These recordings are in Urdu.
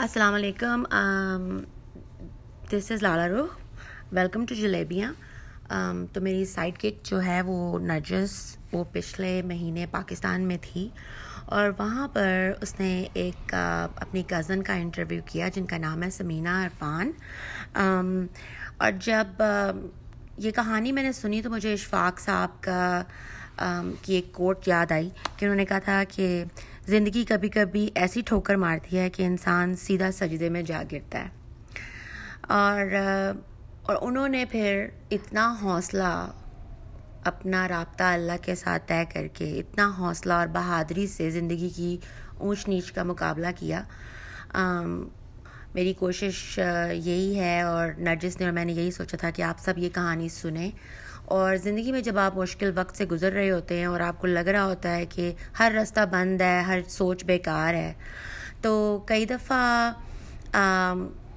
السلام علیکم this is Lala Rooh. Welcome to جلیبیاں. تو میری سائڈ کٹ جو ہے وہ نرجس، وہ پچھلے مہینے پاکستان میں تھی اور وہاں پر اس نے ایک اپنی کزن کا انٹرویو کیا جن کا نام ہے سمینہ عرفان. اور جب یہ کہانی میں نے سنی تو مجھے اشفاق صاحب کا کی ایک کوٹ یاد آئی کہ انہوں نے کہا تھا کہ زندگی کبھی کبھی ایسی ٹھوکر مارتی ہے کہ انسان سیدھا سجدے میں جا گرتا ہے۔ اور اور انہوں نے پھر اتنا حوصلہ اپنا رابطہ اللہ کے ساتھ طے کر کے اتنا حوصلہ اور بہادری سے زندگی کی اونچ نیچ کا مقابلہ کیا۔ میری کوشش یہی ہے اور نرجس نے اور میں نے یہی سوچا تھا کہ آپ سب یہ کہانی سنیں۔ اور زندگی میں جب آپ مشکل وقت سے گزر رہے ہوتے ہیں اور آپ کو لگ رہا ہوتا ہے کہ ہر رستہ بند ہے، ہر سوچ بیکار ہے، تو کئی دفعہ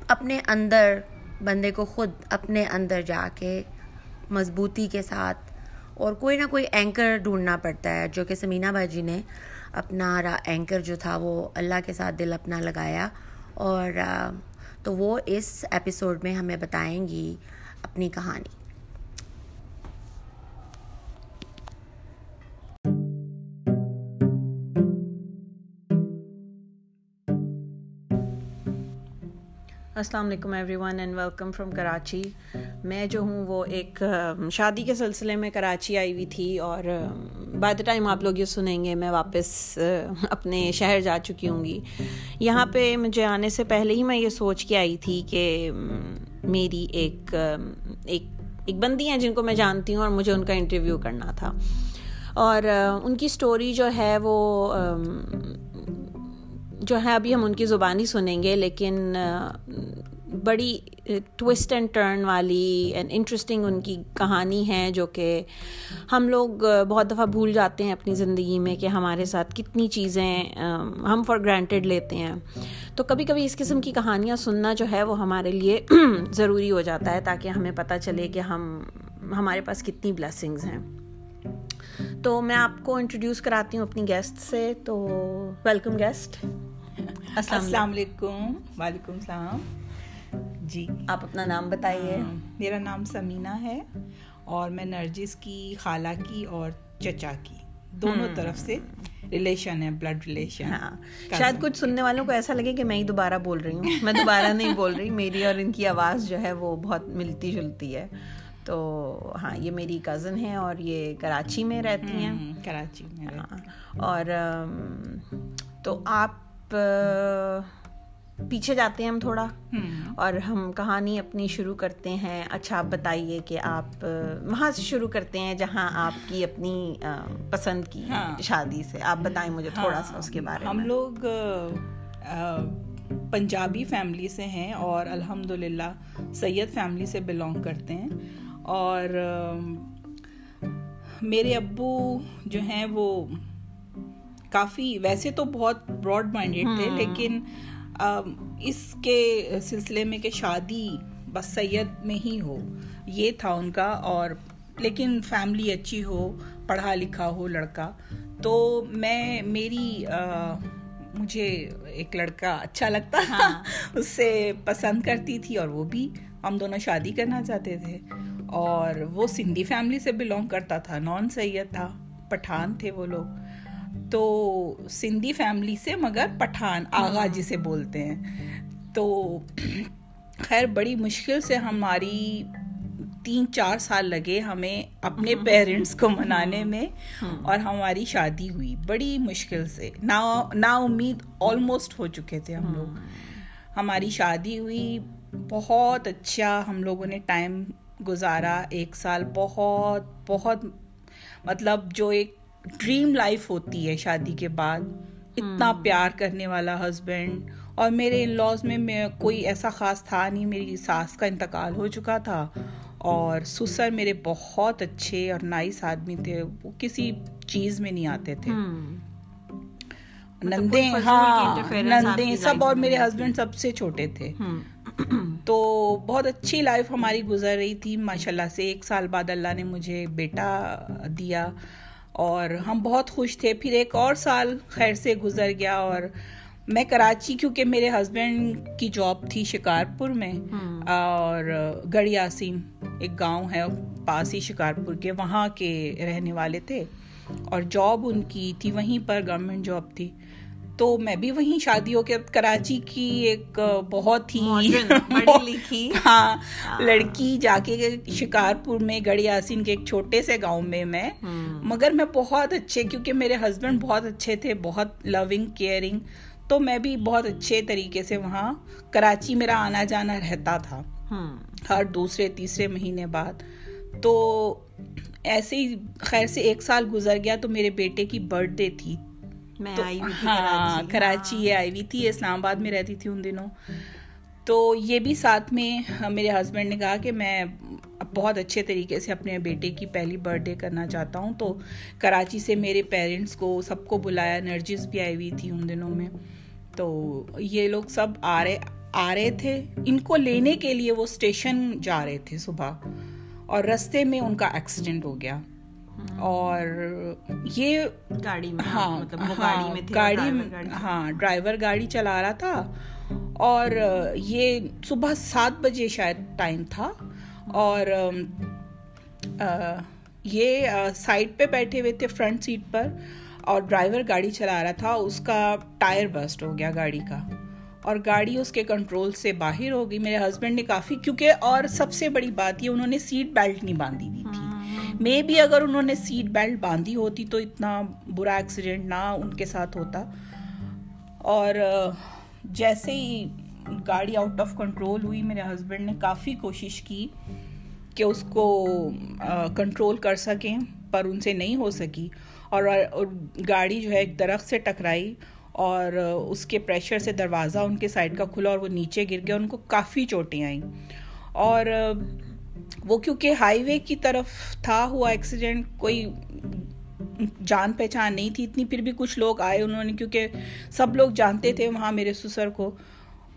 اپنے اندر بندے کو خود اپنے اندر جا کے مضبوطی کے ساتھ اور کوئی نہ کوئی اینکر ڈھونڈنا پڑتا ہے، جو کہ سمینہ باجی نے اپنا اینکر جو تھا وہ اللہ کے ساتھ دل اپنا لگایا اور تو وہ اس ایپیسوڈ میں ہمیں بتائیں گی اپنی کہانی۔ السلام علیکم everyone and welcome from Karachi. میں جو ہوں وہ ایک شادی کے سلسلے میں کراچی آئی ہوئی تھی اور بائی دا ٹائم آپ لوگ یہ سنیں گے میں واپس اپنے شہر جا چکی ہوں گی. یہاں پہ مجھے آنے سے پہلے ہی میں یہ سوچ کے آئی تھی کہ میری ایک ایک ایک بندی ہیں جن کو میں جانتی ہوں اور مجھے ان کا انٹرویو کرنا تھا. اور ان کی اسٹوری جو ہے وہ جو ہے، ابھی ہم ان کی زبانی سنیں گے، لیکن بڑی ٹوسٹ اینڈ ٹرن والی اینڈ انٹرسٹنگ ان کی کہانی ہے جو کہ ہم لوگ بہت دفعہ بھول جاتے ہیں اپنی زندگی میں کہ ہمارے ساتھ کتنی چیزیں ہم فار گرانٹیڈ لیتے ہیں۔ تو کبھی کبھی اس قسم کی کہانیاں سننا جو ہے، وہ ہمارے لیے ضروری ہو جاتا ہے تاکہ ہمیں پتہ چلے کہ ہم، ہمارے پاس کتنی بلیسنگز ہیں۔ تو میں آپ کو انٹروڈیوس کراتی ہوں اپنی گیسٹ سے تو ویلکم گیسٹ السلام علیکم وعلیکم السلام۔ جی۔ آپ اپنا نام بتائیے۔ میرا نام سمینہ ہے اور میں نرجس کی خالہ کی اور چچا کی۔ دونوں طرف سے ریلیشن ہے بلڈ ریلیشن ہاں۔ شاید کچھ سننے والوں کو ایسا لگے کہ میں ہی دوبارہ بول رہی ہوں۔ میں دوبارہ نہیں بول رہی میری اور ان کی آواز جو ہے وہ بہت ملتی جلتی ہے۔ تو ہاں یہ میری کزن ہے اور یہ کراچی میں رہتی ہیں۔ کراچی میں ہاں اور تو آپ پیچھے جاتے ہیں ہم تھوڑا؟ اور ہم کہانی اپنی شروع کرتے ہیں۔ اچھا آپ بتائیے کہ آپ وہاں سے شروع کرتے ہیں جہاں آپ کی اپنی پسند کی ہاں۔ شادی سے۔ آپ بتائیں مجھے تھوڑا سا اس کے بارے میں۔ ہم لوگ پنجابی فیملی سے ہیں اور الحمد للہ سید فیملی سے بلونگ کرتے ہیں۔ اور میرے ابو جو ہیں وہ کافی ویسے تو بہت براڈ مائنڈیڈ تھے لیکن اس کے سلسلے میں کہ شادی بس سید میں ہی ہو یہ تھا ان کا اور لیکن فیملی اچھی ہو پڑھا لکھا ہو لڑکا۔ تو میں میری مجھے ایک لڑکا اچھا لگتا تھا ہاں۔ اس سے پسند کرتی تھی اور وہ بھی ہم دونوں شادی کرنا چاہتے تھے۔ اور وہ سندھی فیملی سے بلونگ کرتا تھا نان سید تھا پٹھان تھے وہ لوگ۔ تو سندھی فیملی سے مگر پٹھان آغا جسے بولتے ہیں۔ تو خیر بڑی مشکل سے ہماری تین چار سال لگے ہمیں اپنے پیرنٹس کو منانے میں اور ہماری شادی ہوئی۔ بڑی مشکل سے۔ نا امید آلموسٹ ہو چکے تھے ہم لوگ۔ ہماری شادی ہوئی بہت اچھا ہم لوگوں نے ٹائم گزارا ایک سال بہت بہت مطلب جو ایک ڈریم لائف ہوتی ہے شادی کے بعد اتنا پیار کرنے والا ہسبینڈ اور میرے ان لاز میں کوئی ایسا خاص تھا نہیں میری ساس کا انتقال ہو چکا تھا۔ اور سسر میرے بہت اچھے اور نائس آدمی تھے وہ کسی چیز میں نہیں آتے تھے۔ مطلب نندے ہاں نندے سب اور میرے ہسبینڈ سب سے چھوٹے تھے۔ تو بہت اچھی لائف ہماری گزر رہی تھی ماشاء اللہ سے۔ ایک سال بعد اللہ نے مجھے بیٹا دیا اور ہم بہت خوش تھے۔ پھر ایک اور سال خیر سے گزر گیا اور میں کراچی کیونکہ میرے ہسبینڈ کی جاب تھی شکارپور میں اور گڑی آسیم ایک گاؤں ہے پاس ہی شکارپور کے وہاں کے رہنے والے تھے اور جاب ان کی تھی وہیں پر گورنمنٹ جاب تھی۔ تو میں بھی وہیں شادی ہو کے کراچی کی ایک بہت ہی ہاں لڑکی جا کے شکارپور میں گڑی آسین کے ایک چھوٹے سے گاؤں میں میں۔ مگر میں بہت اچھے کیونکہ میرے ہسبینڈ بہت اچھے تھے بہت لونگ کیئرنگ تو میں بھی بہت اچھے طریقے سے وہاں کراچی میرا آنا جانا رہتا تھا۔ ہر دوسرے تیسرے مہینے بعد۔ تو ایسے ہی خیر سے ایک سال گزر گیا تو میرے بیٹے کی برتھ ڈے تھی۔ ہاں کراچی۔ آئی ہوئی تھی اسلام آباد میں رہتی تھی ان دنوں۔ تو یہ بھی ساتھ میں میرے ہسبینڈ نے کہا کہ میں بہت اچھے طریقے سے اپنے بیٹے کی پہلی برتھ ڈے کرنا چاہتا ہوں۔ تو کراچی سے میرے پیرنٹس کو سب کو بلایا نرجس بھی آئی ہوئی تھی ان دنوں میں۔ تو یہ لوگ سب آ رہے آ رہے تھے۔ ان کو لینے کے لیے وہ اسٹیشن جا رہے تھے صبح۔ اور رستے میں ان کا ایکسیڈنٹ ہو گیا۔ اور یہ گاڑی میں ہاں مطلب ہاں گاڑی ہاں ڈرائیور گاڑی چلا رہا تھا اور یہ صبح سات بجے شاید ٹائم تھا اور یہ سائڈ پہ بیٹھے ہوئے تھے فرنٹ سیٹ پر اور ڈرائیور گاڑی چلا رہا تھا اس کا ٹائر بسٹ ہو گیا گاڑی کا اور گاڑی اس کے کنٹرول سے باہر ہو گئی۔ میرے ہسبینڈ نے کافی کیونکہ اور سب سے بڑی بات یہ انہوں نے سیٹ بیلٹ نہیں باندھی ہوئی تھی۔ مے بھی اگر انہوں نے سیٹ بیلٹ باندھی ہوتی تو اتنا برا ایکسیڈنٹ نہ ان کے ساتھ ہوتا۔ اور جیسے ہی گاڑی آؤٹ آف کنٹرول ہوئی، میرے ہسبینڈ نے کافی کوشش کی کہ اس کو کنٹرول کر سکیں، پر ان سے نہیں ہو سکی۔ اور گاڑی جو ہے ایک درخت سے ٹکرائی، اور اس کے پریشر سے دروازہ ان کے سائڈ کا کھلا اور وہ نیچے گر گیا، ان کو کافی چوٹیں آئیں۔ اور وہ کیونکہ ہائی وے کی طرف تھا، ہوا ایکسیڈنٹ کوئی جان پہچان نہیں تھی اتنی، پھر بھی کچھ لوگ آئے انہوں نے، کیونکہ سب لوگ جانتے تھے وہاں میرے سسر کو۔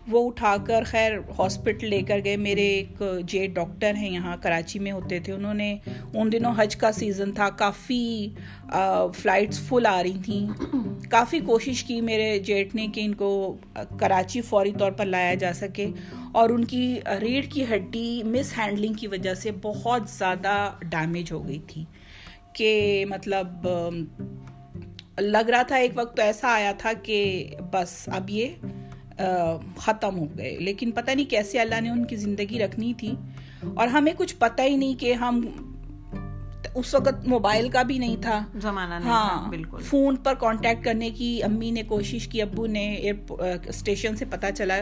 وہ اٹھا کر خیر ہاسپٹل لے کر گئے۔ میرے ایک جے ڈاکٹر ہیں یہاں کراچی میں ہوتے تھے۔ انہوں نے ان دنوں حج کا سیزن تھا۔ کافی فلائٹس فل آ رہی تھیں۔ کافی کوشش کی میرے جیٹ نے کہ ان کو کراچی فوری طور پر لایا جا سکے۔ اور ان کی ریڑھ کی ہڈی مس ہینڈلنگ کی وجہ سے بہت زیادہ ڈیمیج ہو گئی تھی۔ کہ مطلب لگ رہا تھا۔ ایک وقت تو ایسا آیا تھا کہ بس اب یہ ختم ہو گئے۔ لیکن پتہ نہیں کیسے اللہ نے ان کی زندگی رکھنی تھی۔ اور ہمیں کچھ پتہ ہی نہیں کہ ہم اس وقت موبائل کا بھی نہیں تھا۔ زمانہ ہاں بالکل۔ فون پر کانٹیکٹ کرنے کی امی نے کوشش کی ابو نے اسٹیشن سے پتا چلا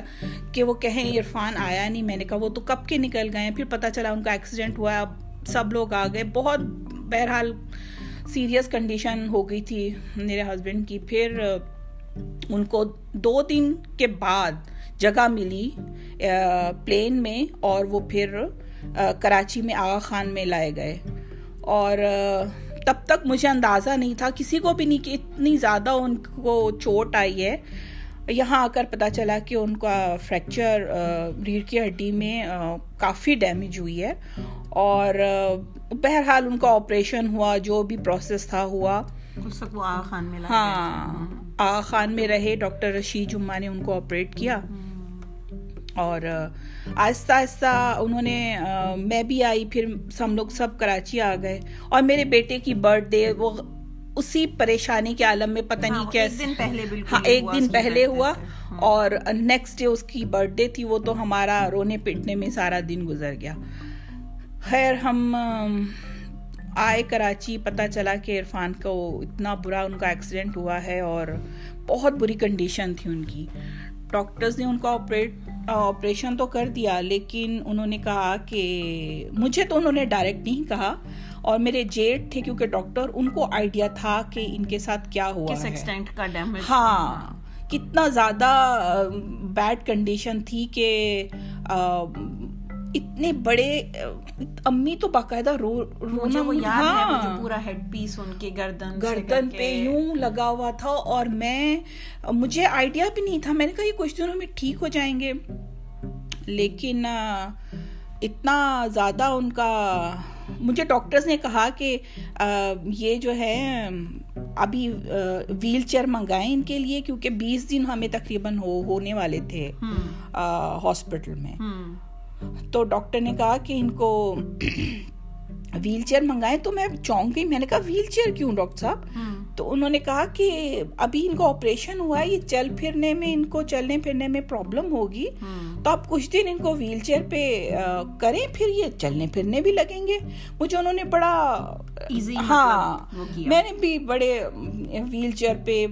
کہ وہ کہیں عرفان آیا نہیں۔ میں نے کہا وہ تو کب کے نکل گئے پھر پتا چلا ان کا ایکسیڈنٹ ہوا۔ اب سب لوگ آ گئے۔ بہت بہرحال سیریس کنڈیشن ہو گئی تھی میرے ہسبینڈ کی۔ پھر ان کو دو دن کے بعد جگہ ملی پلین میں اور وہ پھر کراچی میں آغا خان میں لائے گئے۔ اور تب تک مجھے اندازہ نہیں تھا، کسی کو بھی نہیں کہ اتنی زیادہ ان کو چوٹ آئی ہے۔ یہاں آ کر پتا چلا کہ ان کا فریکچر ریڑھ کی ہڈی میں کافی ڈیمیج ہوئی ہے۔ اور بہرحال ان کا آپریشن ہوا، جو بھی پروسیس تھا ہوا۔ ہاں آغا خان میں رہے ڈاکٹر رشید جمعہ نے ان کو آپریٹ کیا۔ اور آہستہ آہستہ انہوں نے میں بھی آئی پھر ہم لوگ سب کراچی آ گئے۔ اور میرے بیٹے کی برتھ ڈے وہ اسی پریشانی کے عالم میں پتہ نہیں کیسے ہاں ایک دن پہلے ہوا۔ اور نیکسٹ ڈے اس کی برتھ ڈے تھی وہ تو ہمارا رونے پیٹنے میں سارا دن گزر گیا۔ خیر ہم آئے کراچی پتہ چلا کہ عرفان کو اتنا برا ان کا ایکسیڈنٹ ہوا ہے اور بہت بری کنڈیشن تھی ان کی۔ ڈاکٹرز نے ان کا آپریٹ آپریشن تو کر دیا لیکن انہوں نے کہا کہ مجھے تو انہوں نے ڈائریکٹ نہیں کہا اور میرے جیٹ تھے کیونکہ ڈاکٹر ان کو آئیڈیا تھا کہ ان کے ساتھ کیا ہوا ہے۔ ہاں کتنا زیادہ بیڈ کنڈیشن تھی کہ اتنے بڑے امی تو باقاعدہ رو رونا ہاں۔ پورا ہیڈ پیس ان کے گردن گردن پہ یوں لگا ہوا تھا اور میں مجھے آئیڈیا بھی نہیں تھا۔ میں نے کہا یہ کچھ دنوں میں ٹھیک ہو جائیں گے۔ لیکن اتنا زیادہ ان کا مجھے ڈاکٹرز نے کہا کہ یہ جو ہے ابھی ویل چیئر منگائیں ان کے لیے کیونکہ بیس دن ہمیں تقریباً ہونے والے تھے ہاسپٹل میں۔ تو ڈاکٹر نے کہا کہ ان کو ویل چیئر منگائے تو میں چونک گئی۔ میں نے کہا ویل چیئر کیوں ڈاکٹر صاحب؟ تو انہوں نے کہا کہ ابھی ان کا آپریشن ہوا ہے یہ چل پھرنے میں ان کو چلنے پھرنے میں پرابلم ہوگی۔ تو آپ کچھ دن ان کو ویل چیئر پہ کریں پھر یہ چلنے پھرنے بھی لگیں گے۔ مجھے انہوں نے بڑا ہاں۔ مطلب میں نے بھی بڑے ویل چیئر پہ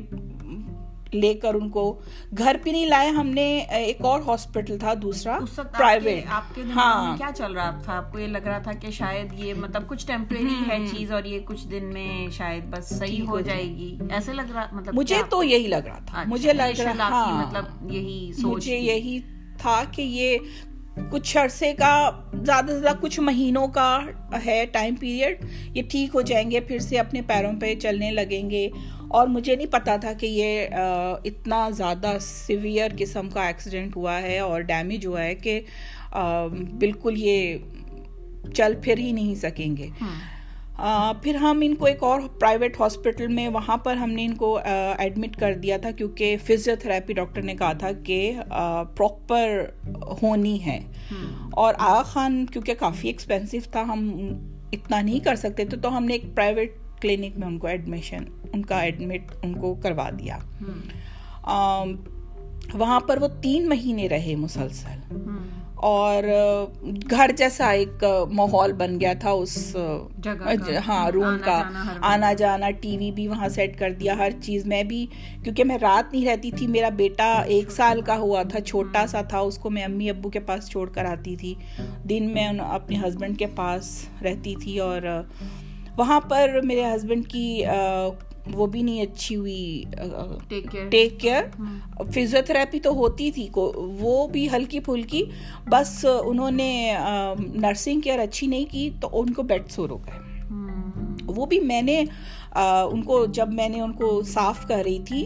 لے کر ان کو گھر پہ نہیں لائے ہم نے ایک اور ہاسپٹل تھا دوسرا پرائیویٹ آپ کے ہاں۔ کیا چل رہا تھا؟ آپ کو یہ لگ رہا تھا کہ شاید یہ مطلب کچھ ٹیمپریری ہے چیز اور یہ کچھ دن میں شاید بس صحیح ہو جائے۔ گی۔ ایسے لگ رہا مطلب مجھے تو یہی لگ رہا تھا۔ اچھا، مجھے لگ رہا ہاں۔ مطلب یہی مجھے یہی تھا کہ یہ کچھ عرصے کا، زیادہ سے زیادہ کچھ مہینوں کا ہے ٹائم پیریڈ یہ ٹھیک ہو جائیں گے، پھر سے اپنے پیروں پہ چلنے لگیں گے۔ اور مجھے نہیں پتا تھا کہ یہ اتنا زیادہ سیویئر قسم کا ایکسیڈنٹ ہوا ہے اور ڈیمیج ہوا ہے کہ بالکل یہ چل پھر ہی نہیں سکیں گے۔ ہاں۔ پھر ہم ان کو ایک اور پرائیویٹ ہاسپٹل میں وہاں پر ہم نے ان کو ایڈمٹ کر دیا تھا کیونکہ فزیو تھراپی ڈاکٹر نے کہا تھا کہ پراپر ہونی ہے۔ اور آغا خان کیونکہ کافی ایکسپینسو تھا ہم اتنا نہیں کر سکتے تھے تو ہم نے ایک پرائیویٹ کلینک میں ان کو ایڈمیشن ان کا ایڈمٹ ان کو کروا دیا۔ وہاں پر وہ تین مہینے رہے مسلسل۔ اور گھر جیسا ایک ماحول بن گیا تھا اس ہاں روم کا۔ آنا جانا ٹی وی بھی وہاں سیٹ کر دیا ہر چیز۔ میں بھی کیونکہ میں رات نہیں رہتی تھی میرا بیٹا ایک سال کا ہوا تھا چھوٹا سا تھا اس کو میں امی ابو کے پاس چھوڑ کر آتی تھی۔ دن میں اپنے ہسبینڈ کے پاس رہتی تھی اور وہاں پر میرے ہسبینڈ کی وہ بھی نہیں اچھی ہوئی ٹیک کیئر فزیو تھراپی تو ہوتی تھی وہ بھی ہلکی پھلکی بس انہوں نے نرسنگ کیئر اچھی نہیں کی تو ان کو بیڈ سور ہو گئے۔ وہ بھی میں نے ان کو جب میں نے ان کو صاف کر رہی تھی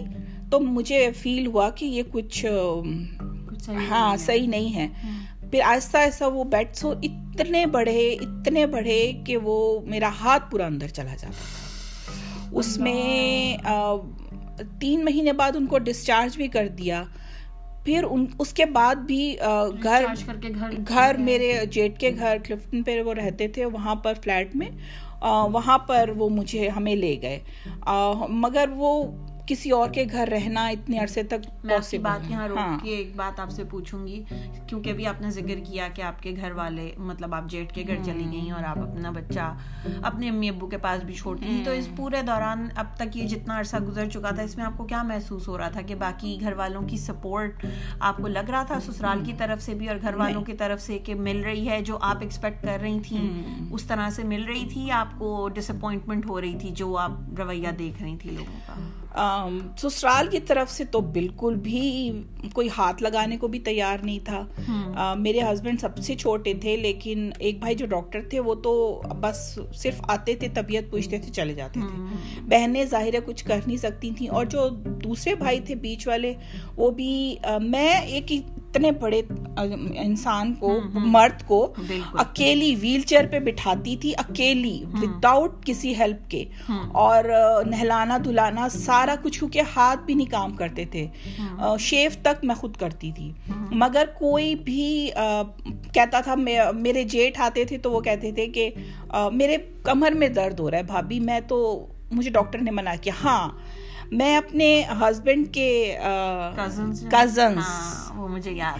تو مجھے فیل ہوا کہ یہ کچھ ہاں صحیح نہیں ہے۔ پھر آہستہ آہستہ وہ بیڈ سو اتنے بڑھے اتنے بڑھے کہ وہ میرا ہاتھ پورا اندر چلا جاتا۔ تھا اس میں تین مہینے بعد ان کو ڈسچارج بھی کر دیا۔ پھر اس کے بعد بھی گھر گھر میرے جیٹ کے گھر کلفٹن پہ وہ رہتے تھے وہاں پر فلیٹ میں۔ وہاں پر وہ مجھے ہمیں لے گئے۔ مگر وہ کسی اور کے گھر رہنا اتنے عرصے تک میں آپ کی بات یہاں روک ہاں۔ کے ایک بات آپ سے پوچھوں گی کیونکہ ابھی آپ نے ذکر کیا کہ آپ کے گھر والے مطلب آپ جیٹ کے گھر چلی گئی اور آپ اپنا بچہ اپنے امی ابو کے پاس بھی چھوڑتی ہیں تو اس پورے دوران اب تک یہ جتنا عرصہ گزر چکا تھا اس میں آپ کو کیا محسوس ہو رہا تھا کہ باقی گھر والوں کی سپورٹ آپ کو لگ رہا تھا سسرال کی طرف سے بھی اور گھر والوں کی طرف سے کہ مل رہی ہے جو آپ ایکسپیکٹ کر رہی تھیں؟ اس طرح سے مل رہی تھی آپ کو ڈس اپوائنٹمنٹ ہو رہی تھی جو آپ رویہ دیکھ رہی تھی لوگوں کا؟ سسرال کی طرف سے تو بالکل بھی کوئی ہاتھ لگانے کو بھی تیار نہیں تھا۔ میرے ہسبینڈ سب سے چھوٹے تھے لیکن ایک بھائی جو ڈاکٹر تھے وہ تو بس صرف آتے تھے طبیعت پوچھتے تھے چلے جاتے تھے۔ بہنیں ظاہر ہے کچھ کر نہیں سکتی تھیں۔ اور جو دوسرے بھائی تھے بیچ والے وہ بھی میں ایک اتنے بڑے انسان کو مرد کو اکیلی ویل چیئر پہ بٹھاتی تھی اکیلی وداؤٹ کسی ہیلپ کے۔ اور نہلانا دھلانا سارا کچھ کیونکہ ہاتھ بھی نہیں کام کرتے تھے۔ شیف تک میں خود کرتی تھی۔ مگر کوئی بھی کہتا تھا میرے جیٹ آتے تھے تو وہ کہتے تھے کہ میرے کمر میں درد ہو رہا ہے بھابھی میں تو مجھے ڈاکٹر نے منع کیا۔ ہاں میں اپنے ہسبینڈ کے کزنس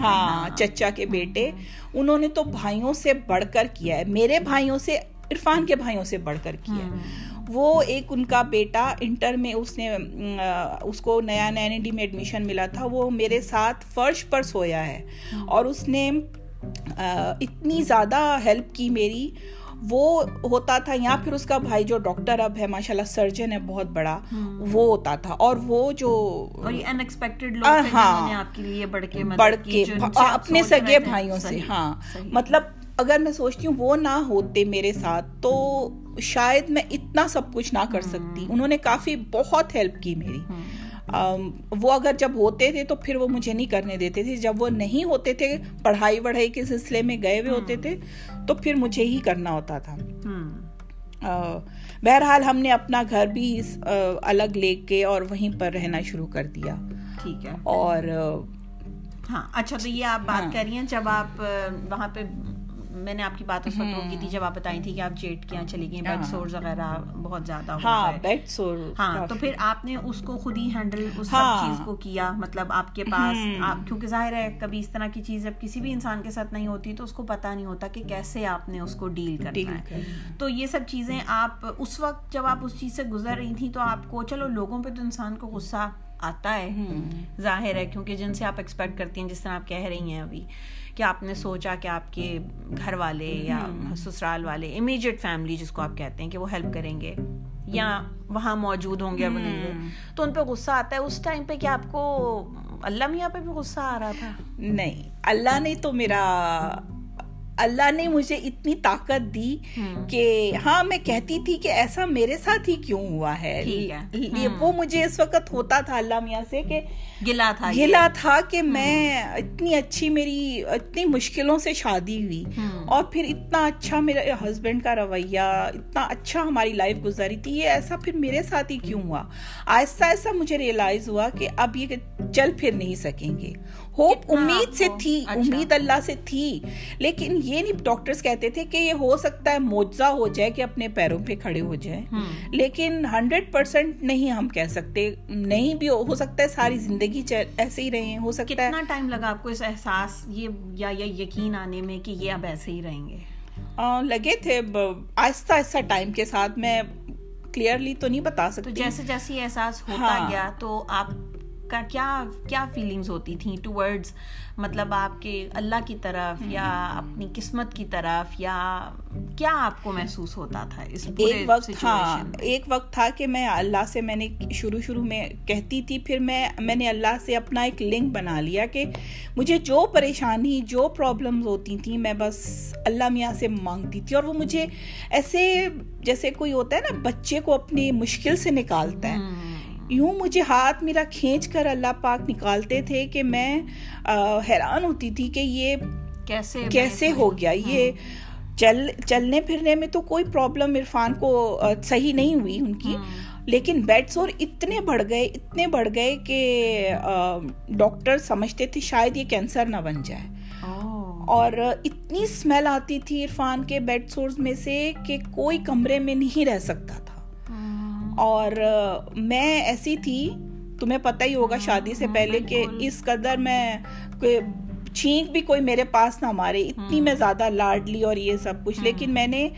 ہاں, ہاں چچا کے بیٹے. انہوں نے تو بھائیوں سے بڑھ کر کیا ہے. میرے بھائیوں سے عرفان کے بھائیوں سے بڑھ کر کیا ہے. وہ ایک ان کا بیٹا انٹر میں اس نے اس کو نیا نیا این ڈی میں ایڈمیشن ملا تھا. وہ میرے ساتھ فرش پر سویا ہے. اور اس نے اتنی زیادہ ہیلپ کی میری. وہ ہوتا تھا یا پھر اس کا بھائی جو ڈاکٹر اب ہے ماشاء اللہ سرجن ہے بہت بڑا وہ ہوتا تھا۔ اور وہ جو ہاں۔ بڑھ کے اپنے سگے بھائیوں سے ہاں۔ مطلب اگر میں سوچتی ہوں وہ نہ ہوتے میرے ساتھ تو شاید میں اتنا سب کچھ نہ کر سکتی۔ انہوں نے کافی بہت ہیلپ کی میری۔ وہ اگر جب ہوتے تھے تو پھر وہ مجھے نہیں کرنے دیتے تھے۔ جب وہ نہیں ہوتے تھے پڑھائی وڑھائی کے سلسلے میں گئے ہوئے ہوتے تھے تو پھر مجھے ہی کرنا ہوتا تھا۔ بہرحال ہم نے اپنا گھر بھی الگ لے کے اور وہیں پر رہنا شروع کر دیا۔ ٹھیک ہے۔ اور ہاں اچھا تو یہ آپ بات ہاں۔ کر رہی ہیں جب آپ وہاں پہ میں نے آپ کی بات اس وقت روکی تھی جب آپ بتائی تھی کہ آپ جیٹ کے یہاں چلی گئی بیڈ سورز وغیرہ بہت زیادہ ہاں بیڈ سور ہاں تو پھر آپ نے اس کو خود ہی ہینڈل اس سب ہاں۔ چیز کو کیا. مطلب آپ کے پاس آپ کیونکہ ظاہر ہے کبھی اس طرح کی چیز جب کسی بھی انسان کے ساتھ نہیں ہوتی تو اس کو پتا نہیں ہوتا کہ کیسے آپ نے اس کو ڈیل کرنا ہے. تو یہ سب چیزیں آپ اس وقت جب آپ اس چیز سے گزر رہی تھیں تو آپ کو چلو لوگوں پہ تو انسان کو غصہ آتا ہے۔ ظاہر ہے کیونکہ جن سے آپ ایکسپیکٹ کرتی ہیں جس طرح آپ کہہ رہی ہیں ابھی کہ آپ نے سوچا کہ آپ کے گھر والے یا سسرال والے امیجیٹ فیملی جس کو آپ کہتے ہیں کہ وہ ہیلپ کریں گے یا وہاں موجود ہوں گے تو ان پہ غصہ آتا ہے۔ اس ٹائم پہ کیا آپ کو اللہ میاں پہ بھی غصہ آ رہا تھا؟ نہیں اللہ نے تو میرا اللہ نے مجھے اتنی طاقت دی کہ ہاں میں کہتی تھی کہ ایسا میرے ساتھ ہی کیوں ہوا ہے؟ وہ مجھے اس وقت ہوتا تھا اللہ میاں سے کہ گلا تھا گلا تھا کہ میں اتنی اچھی میری اتنی مشکلوں سے شادی ہوئی۔ اور پھر اتنا اچھا میرے ہسبینڈ کا رویہ اتنا اچھا ہماری لائف گزاری تھی یہ ایسا پھر میرے ساتھ ہی کیوں ہوا؟ آہستہ آہستہ مجھے ریئلائز ہوا کہ اب یہ چل پھر نہیں سکیں گے۔ ہوپ امید سے تھی اچھا۔ امید اللہ سے تھی۔ لیکن یہ نہیں ڈاکٹرز کہتے تھے کہ یہ ہو سکتا ہے موجزہ ہو جائے کہ اپنے پیروں پہ کھڑے ہو جائے لیکن ہنڈریڈ پرسینٹ نہیں ہم کہہ سکتے۔ نہیں بھی ہو سکتا ہے ساری زندگی ایسے ہی رہے ہو سکتا ہے۔ کتنا ٹائم لگا آپ کو اس احساس یہ یا یقین آنے میں کہ یہ اب ایسے ہی رہیں گے؟ لگے تھے آہستہ آہستہ ٹائم کے ساتھ میں کلیئرلی تو نہیں بتا سکتی۔ جیسے جیسے احساس ہوتا ہاں۔ گیا تو آپ کا کیا کیا فیلنگز ہوتی تھیں ٹورڈز مطلب آپ کے اللہ کی طرف یا اپنی قسمت کی طرف یا کیا آپ کو محسوس ہوتا تھا اس ایک وقت ہاں ایک وقت تھا کہ میں اللہ سے میں نے شروع شروع میں کہتی تھی پھر میں میں نے اللہ سے اپنا ایک لنک بنا لیا کہ مجھے جو پریشانی جو پرابلمز ہوتی تھیں میں بس اللہ میاں سے مانگتی تھی اور وہ مجھے ایسے جیسے کوئی ہوتا ہے نا بچے کو اپنی مشکل سے نکالتا ہے۔ یوں مجھے ہاتھ میرا کھینچ کر اللہ پاک نکالتے تھے کہ میں حیران ہوتی تھی کہ یہ کیسے کیسے ہو گیا؟ یہ چل چلنے پھرنے میں تو کوئی پرابلم عرفان کو صحیح نہیں ہوئی ان کی لیکن بیڈ سور اتنے بڑھ گئے اتنے بڑھ گئے کہ ڈاکٹر سمجھتے تھے شاید یہ کینسر نہ بن جائے۔ اور اتنی اسمیل آتی تھی عرفان کے بیڈ سورز میں سے کہ کوئی کمرے میں نہیں رہ سکتا تھا۔ اور میں ایسی تھی تمہیں پتہ ہی ہوگا شادی سے پہلے کہ اس قدر میں چھینک بھی کوئی میرے پاس نہ مارے اتنی میں زیادہ لاڈلی اور یہ سب کچھ۔ لیکن میں نے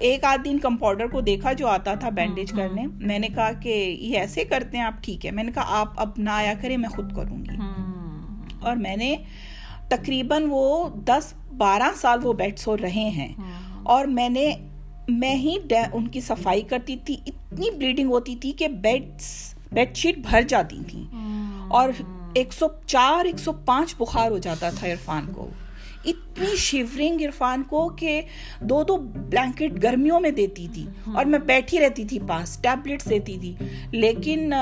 ایک آدھ دن کمپاؤڈر کو دیکھا جو آتا تھا بینڈیج کرنے۔ میں نے کہا کہ یہ ایسے کرتے ہیں آپ ٹھیک ہے۔ میں نے کہا آپ اب نہ آیا کریں میں خود کروں گی۔ اور میں نے تقریباً وہ دس بارہ سال وہ بیڈ سو رہے ہیں۔ اور میں نے میں ہی ان کی صفائی کرتی تھی اتنی بلیڈنگ ہوتی تھی کہ بیڈ بیڈ شیٹ بھر جاتی تھی۔ اور ایک سو چار ایک سو پانچ بخار ہو جاتا تھا عرفان کو۔ اتنی شیورنگ عرفان کو کہ دو دو بلینکٹ گرمیوں میں دیتی تھی۔ اور میں بیٹھی رہتی تھی پاس ٹیبلٹس دیتی تھی۔ لیکن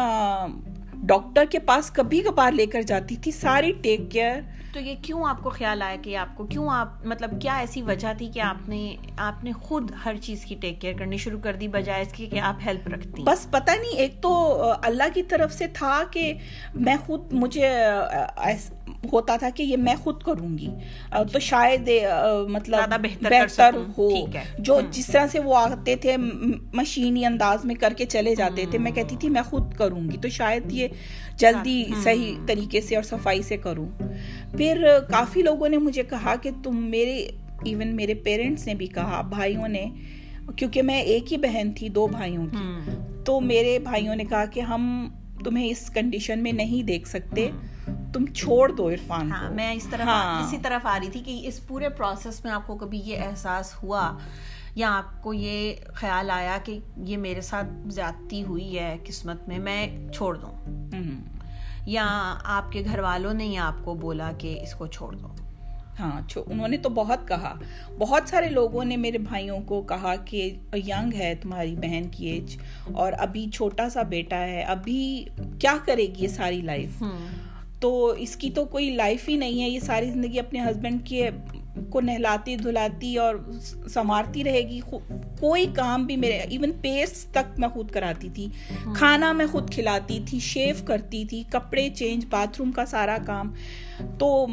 ڈاکٹر کے پاس کبھی کبھار لے کر جاتی تھی۔ ساری ٹیک کیئر تو یہ کیوں آپ کو خیال آیا کہ آپ کو کیوں آپ مطلب کیا ایسی وجہ تھی کہ آپ نے آپ نے خود ہر چیز کی ٹیک کیئر کرنی شروع کر دی بجائے اس کی کہ آپ ہیلپ رکھتی؟ بس پتہ نہیں، ایک تو اللہ کی طرف سے تھا کہ میں خود مجھے ہوتا تھا کہ یہ میں خود کروں گی۔ تو شاید مطلب بہتر ہو۔ جو جس طرح سے وہ آتے تھے مشینی انداز میں کر کے چلے جاتے تھے میں کہتی تھی میں خود کروں گی۔ تو شاید یہ جلدی صحیح طریقے سے اور صفائی سے کروں۔ پھر کافی لوگوں نے مجھے کہا کہ تم میرے ایون میرے پیرنٹس نے بھی کہا بھائیوں نے کیونکہ میں ایک ہی بہن تھی دو بھائیوں کی۔ تو میرے بھائیوں نے کہا کہ ہم تمہیں اس کنڈیشن میں نہیں دیکھ سکتے تم چھوڑ دو عرفان ہاں میں اس طرح ہاں۔ اسی طرف آ رہی تھی کہ اس پورے پروسیس میں آپ کو کبھی یہ احساس ہوا یا آپ کو یہ خیال آیا کہ یہ میرے ساتھ زیادتی ہوئی ہے قسمت میں میں چھوڑ دوں۔ یا آپ کے گھر والوں نے آپ کو بولا کہ اس کو چھوڑ دو۔ ہاں انہوں نے تو بہت کہا۔ بہت سارے لوگوں نے میرے بھائیوں کو کہا کہ ینگ ہے تمہاری بہن کی ایج اور ابھی چھوٹا سا بیٹا ہے ابھی کیا کرے گی یہ ساری لائف تو اس کی تو کوئی لائف ہی نہیں ہے یہ ساری زندگی اپنے ہسبینڈ کے کو نہلاتی دھلاتی اور سنوارتی رہے گی کوئی کام بھی میرے ایون پیسٹ تک میں خود کراتی تھی۔ کھانا میں خود کھلاتی تھی شیو کرتی تھی کپڑے چینج باتھ روم کا سارا کام۔ تو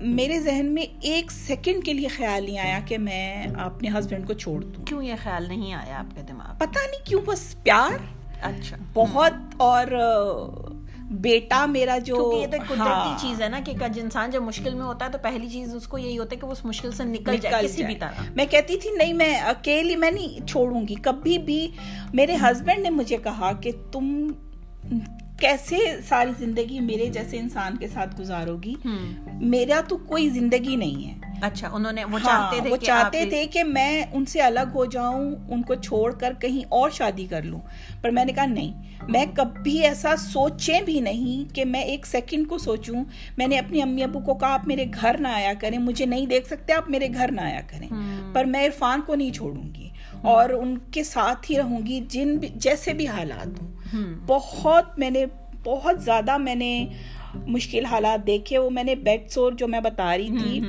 میرے ذہن میں ایک سیکنڈ کے لیے خیال نہیں آیا کہ میں اپنے ہسبینڈ کو چھوڑ دوں۔ کیوں یہ خیال نہیں آیا آپ کے دماغ؟ پتا نہیں کیوں بس پیار۔ اچھا۔ بہت اور بیٹا میرا جو یہ تو قدرتی ہاں۔ چیز ہے نا کہ انسان جب مشکل میں ہوتا ہے تو پہلی چیز اس کو یہی ہوتا ہے کہ وہ اس مشکل سے نکل جائے کسی بھی طرح۔ میں کہتی تھی نہیں میں اکیلی میں نہیں چھوڑوں گی۔ کبھی بھی میرے ہسبینڈ نے مجھے کہا کہ تم کیسے ساری زندگی میرے جیسے انسان کے ساتھ گزارو گی میرا تو کوئی زندگی نہیں ہے۔ اچھا انہوں نے وہ ہاں، چاہتے تھے وہ چاہتے تھے کہ میں ان سے الگ ہو جاؤں ان کو چھوڑ کر کہیں اور شادی کر لوں۔ پر میں نے کہا نہیں میں کبھی ایسا سوچیں بھی نہیں کہ میں ایک سیکنڈ کو سوچوں۔ میں نے اپنی امی ابو کو کہا آپ میرے گھر نہ آیا کریں مجھے نہیں دیکھ سکتے آپ میرے گھر نہ آیا کریں۔ پر میں عرفان کو نہیں چھوڑوں گی۔ اور ان کے ساتھ ہی رہوں گی جن جیسے بھی حالات ہوں۔ بہت میں نے بہت زیادہ میں نے مشکل حالات دیکھے۔ وہ میں نے بیڈ سور جو میں بتا رہی تھی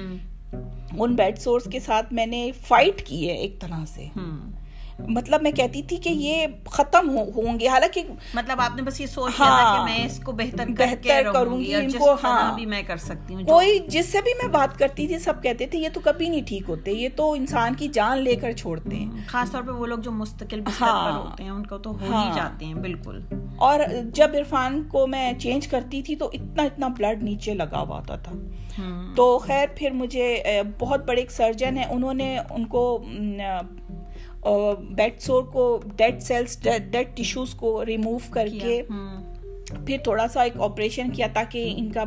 ان بیڈ سورس کے ساتھ میں نے فائٹ کی ہے ایک طرح سے۔ مطلب میں کہتی تھی کہ یہ ختم ہوں گے۔ حالانکہ مطلب آپ نے بس یہ سوچ ہاں کہ میں اس کو بہتر بہتر کروں گی ان کو ہاں۔ بھی میں کر سکتی ہوں کوئی جس سے بھی میں بات کرتی تھی سب کہتے تھے یہ تو کبھی نہیں ٹھیک ہوتے یہ تو انسان کی جان لے کر چھوڑتے ہیں۔ خاص طور پہ وہ لوگ جو مستقل ہاں۔ ہوتے ہیں ان کو تو ہو ہی ہاں۔ جاتے ہیں بالکل۔ اور جب عرفان کو میں چینج کرتی تھی تو اتنا اتنا بلڈ نیچے لگا ہوا تھا۔ تو خیر پھر مجھے بہت بڑے ایک سرجن ہیں انہوں نے ان کو بیڈ سور کو ڈیڈ سیلس ڈیڈ ٹیشوز کو ریموو کر کے پھر تھوڑا سا ایک آپریشن کیا تاکہ ان کا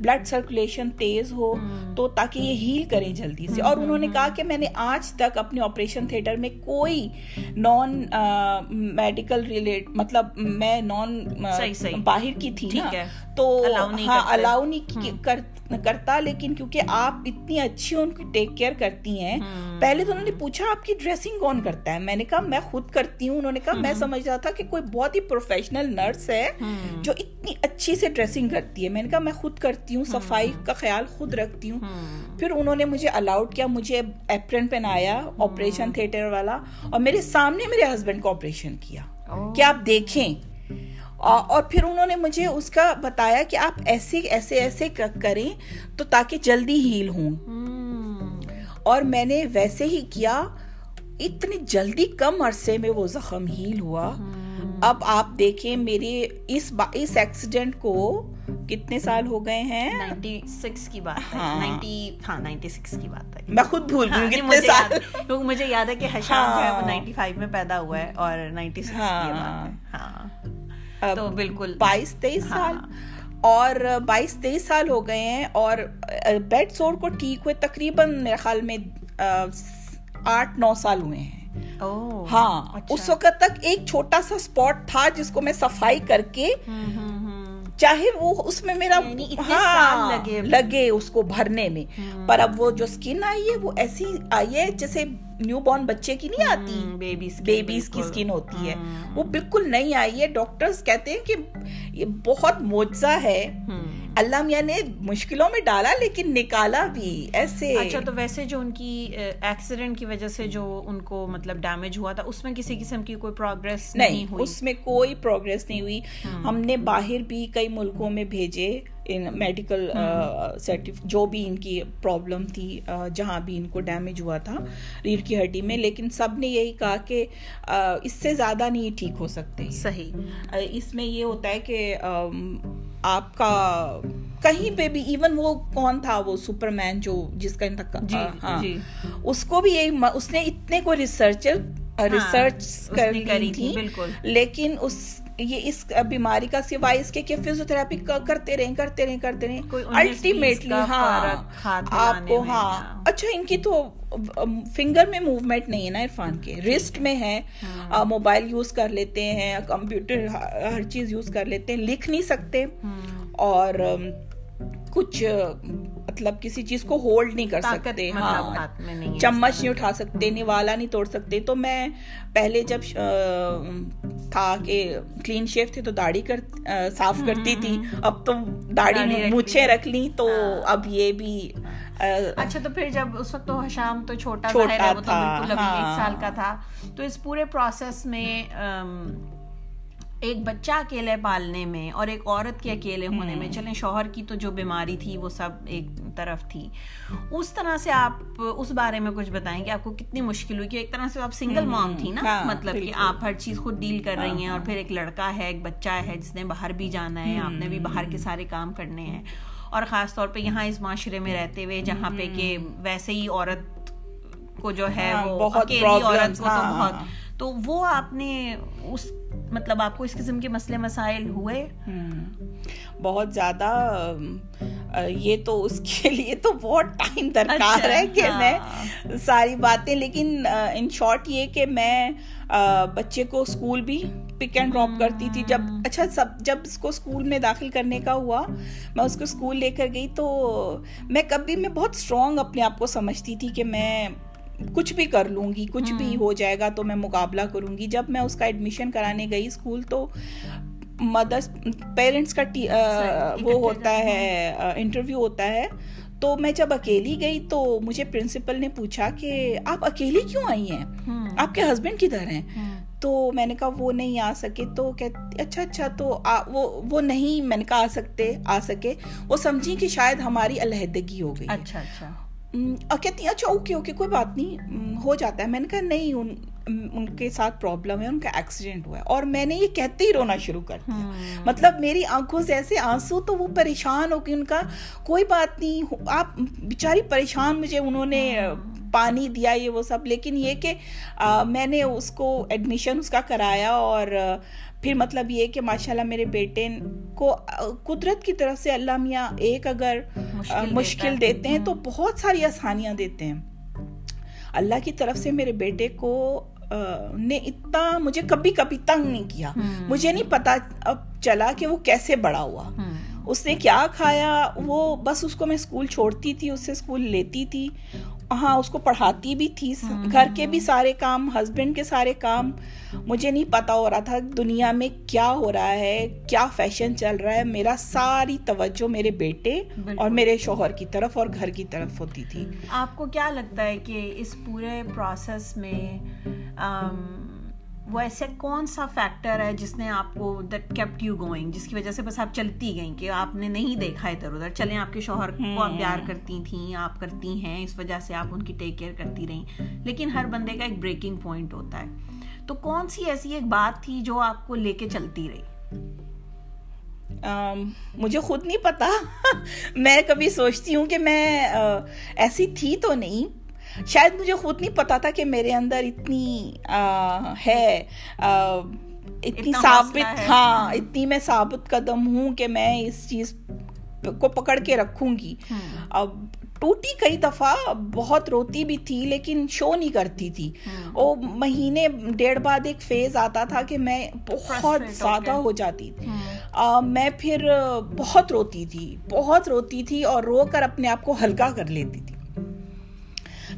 بلڈ سرکولیشن تیز ہو تو تاکہ یہ ہیل کریں جلدی سے۔ اور انہوں نے کہا کہ میں نے آج تک اپنے آپریشن تھیٹر میں کوئی نان میڈیکل ریلیٹ مطلب میں نان باہر کی تھی نا۔ تو ہاں الاؤ نہیں کرتا لیکن کیونکہ آپ اتنی اچھی ان کی ٹیک کیئر کرتی ہیں پہلے تو انہوں نے پوچھا آپ کی ڈریسنگ کون کرتا ہے؟ میں نے کہا میں خود کرتی ہوں۔ انہوں نے کہا میں سمجھ رہا تھا کہ کوئی بہت ہی پروفیشنل نرس ہے جو اتنی اچھی سے ڈریسنگ کرتی ہے۔ میں نے کہا میں خود کرتی ہوں صفائی کا خیال خود رکھتی ہوں۔ پھر انہوں نے مجھے الاؤڈ کیا مجھے اپرن پہنایا آپریشن تھیٹر والا اور میرے سامنے میرے ہسبینڈ کو آپریشن کیا۔ کہ آپ دیکھیں اور پھر انہوں نے مجھے اس کا بتایا کہ آپ ایسے ایسے ایسے کریں تو تاکہ جلدی ہیل ہوں۔ اور میں نے ویسے ہی کیا اتنی جلدی کم عرصے میں وہ زخم ہیل ہوا۔ اب آپ دیکھیں میرے اس اس ایکسیڈنٹ کو کتنے سال ہو گئے ہیں؟ نائنٹی سکس کی بات ہاں۔ نائنٹی سکس کی بات ہے۔ میں خود بھول گئی کتنے سال۔ کیونکہ مجھے یاد ہے کہ حشام جو ہے وہ نائنٹی فائیو میں پیدا ہوا ہے اور نائنٹی سکس کی بات ہے۔ ہاں۔ تو بالکل۔ بائیس تیئیس سال۔ اور بائیس تیئیس سال ہو گئے ہیں اور بیڈ سور کو ٹھیک ہوئے تقریباً میرے خیال میں آٹھ نو سال ہوئے ہیں۔ ہاں اچھا۔ اس وقت تک ایک چھوٹا سا اسپاٹ تھا جس کو میں صفائی کر کے چاہے وہ اس میں میرا یعنی ہاں لگے اس کو بھرنے میں۔ پر اب وہ جو اسکن آئی ہے وہ ایسی آئی ہے جیسے نیو بورن بچے کی نہیں آتی۔ بیبیز کی اسکن ہوتی ہے۔ وہ بالکل نہیں آئی ہے۔ ڈاکٹرز کہتے ہیں کہ یہ بہت موجزہ ہے۔ اللہ میاں نے مشکلوں میں ڈالا لیکن نکالا بھی ایسے۔ اچھا تو ویسے جو ان کی ایکسیڈنٹ کی وجہ سے جو ان کو مطلب ڈیمیج ہوا تھا اس میں کسی قسم کی کوئی پروگرس نہیں ہوئی؟ اس میں کوئی پروگرس نہیں ہوئی۔ ہم نے باہر بھی کئی ملکوں میں بھیجے۔ ان میڈیکل جو بھی ان کی پرابلم تھی جہاں بھی ان کو ڈیمیج ہوا تھا ریڑھ کی ہڈی میں لیکن سب نے یہی کہا کہ اس سے زیادہ نہیں ٹھیک ہو سکتے صحیح۔ اس میں یہ ہوتا ہے کہ آپ کا کہیں پہ بھی ایون وہ کون تھا وہ سپر مین جو جس کا جی، ہاں۔ جی۔ اس کو بھی یہی اس نے اتنے کو ریسرچ ریسرچ کری تھی لیکن اس یہ اس بیماری کا سوائے اس کے کہ فزیوتھراپی کرتے رہیں کرتے رہیں کرتے رہیں. الٹیمیٹلی ہاں. آپ کو ہاں. اچھا ان کی تو فنگر میں موومنٹ نہیں ہے نا عرفان کے. رسٹ میں ہے. موبائل یوز کر لیتے ہیں کمپیوٹر ہر چیز یوز کر لیتے ہیں. لکھ نہیں سکتے. اور کچھ مطلب کسی چیز کو ہولڈ نہیں کر سکتے مطلب ہاں چمچ نہیں اٹھا سکتے نوالا نہیں توڑ سکتے۔ تو میں پہلے جب تھا کہ کلین شیف تھے تو داڑھی کر صاف کرتی تھی۔ اب تو داڑھی مچھے رکھ لی۔ تو ہاں۔ اب یہ بھی اچھا تو پھر جب اس وقت تو حشام تو چھوٹا چھوٹا تھا ایک ہاں۔ سال کا تھا۔ تو اس پورے پروسیس میں ایک بچہ اکیلے پالنے میں اور ایک عورت کے اکیلے ہونے میں چلیں شوہر کی تو جو بیماری تھی وہ سب ایک طرف تھی۔ اس طرح سے آپ اس بارے میں کچھ بتائیں کہ آپ کو کتنی مشکل ہوئی کہ ایک طرح سے آپ سنگل مام تھی نا؟ ہاں، مطلب کہ آپ ہر چیز خود ڈیل کر رہی ہیں اور پھر ایک لڑکا ہے ایک بچہ ہے جس نے باہر بھی جانا ہے آپ نے بھی باہر کے سارے کام کرنے ہیں۔ اور خاص طور پہ یہاں اس معاشرے میں رہتے ہوئے جہاں پہ کہ ویسے ہی عورت کو جو ہے ہاں، وہ اکیلی عورت کو تو ہاں، بہت تو وہ آپ نے اس مطلب آپ کو اس قسم کے مسئلے مسائل ہوئے؟ بہت زیادہ یہ تو اس کے لیے تو بہت ٹائم درکار اچھا، ہے کہ میں ہاں۔ ساری باتیں لیکن ان شارٹ یہ کہ میں بچے کو اسکول بھی پک اینڈ ڈراپ کرتی تھی۔ جب اچھا سب جب اس کو اسکول میں داخل کرنے کا ہوا میں اس کو اسکول لے کر گئی تو میں کبھی میں بہت اسٹرانگ اپنے آپ کو سمجھتی تھی کہ میں کچھ بھی کر لوں گی کچھ بھی ہو جائے گا تو میں مقابلہ کروں گی۔ جب میں اس کا ایڈمیشن کرانے گئی اسکول تو مدرس پیرنٹس کا وہ ہوتا ہے انٹرویو ہوتا ہے۔ تو میں جب اکیلی گئی تو مجھے پرنسپل نے پوچھا کہ آپ اکیلی کیوں آئی ہیں؟ آپ کے ہسبینڈ کدھر ہیں؟ تو میں نے کہا وہ نہیں آ سکے۔ تو کہتے اچھا اچھا تو وہ وہ نہیں میں نے کہا آ سکتے آ سکے۔ وہ سمجھی کہ شاید ہماری علیحدگی ہو گئی۔ اچھا اچھا۔ اور کہتی ہیں اچھا اوکے اوکے کوئی بات نہیں. ہو جاتا ہے۔ میں نے کہا نہیں ان ان کے ساتھ پرابلم ہے ان کا ایکسیڈنٹ ہوا ہے۔ اور میں نے یہ کہتے ہی رونا شروع کر دیا۔ مطلب میری آنکھوں سے ایسے آنسو تو وہ پریشان ہو کہ ان کا کوئی بات نہیں۔ آپ بیچاری پریشان مجھے انہوں نے پانی دیا یہ وہ سب لیکن یہ کہ میں نے اس کو ایڈمیشن اس کا کرایا اور پھر مطلب یہ کہ ماشاء اللہ میرے بیٹے کو قدرت کی طرف سے اللہ میاں ایک اگر مشکل دیتے ہیں تو بہت ساری آسانیاں دیتے ہیں۔ اللہ کی طرف سے میرے بیٹے کو نے اتنا مجھے کبھی کبھی تنگ نہیں کیا۔ مجھے نہیں پتا چلا کہ وہ کیسے بڑا ہوا۔ اس نے کیا کھایا وہ بس اس کو میں اسکول چھوڑتی تھی اس سے اسکول لیتی تھی۔ ہاں اس کو پڑھاتی بھی تھی گھر کے بھی سارے کام ہسبینڈ کے سارے کام مجھے نہیں پتا ہو رہا تھا دنیا میں کیا ہو رہا ہے کیا فیشن چل رہا ہے۔ میرا ساری توجہ میرے بیٹے اور میرے شوہر کی طرف اور گھر کی طرف ہوتی تھی۔ آپ کو کیا لگتا ہے کہ اس پورے پروسیس میں وہ ایسے کون سا فیکٹر ہے جس نے آپ کو دیٹ کیپٹ یو گوئنگ جس کی وجہ سے بس آپ چلتی گئیں کہ آپ نے نہیں دیکھا ادھر ادھر۔ چلیں آپ کے شوہر کو آپ پیار کرتی تھیں آپ کرتی ہیں اس وجہ سے آپ ان کی ٹیک کیئر کرتی رہیں۔ لیکن ہر بندے کا ایک بریکنگ پوائنٹ ہوتا ہے۔ تو کون سی ایسی ایک بات تھی جو آپ کو لے کے چلتی رہی؟ مجھے خود نہیں پتا۔ میں کبھی سوچتی ہوں کہ میں ایسی تھی تو نہیں۔ شاید مجھے خود نہیں پتا تھا کہ میرے اندر اتنی ہے اتنی ثابت ہاں اتنی میں ثابت قدم ہوں کہ میں اس چیز کو پکڑ کے رکھوں گی۔ اب ٹوٹی کئی دفعہ بہت روتی بھی تھی لیکن شو نہیں کرتی تھی۔ وہ مہینے ڈیڑھ بعد ایک فیز آتا تھا کہ میں بہت زیادہ ہو جاتی تھی۔ میں پھر بہت روتی تھی بہت روتی تھی اور رو کر اپنے آپ کو ہلکا کر لیتی تھی۔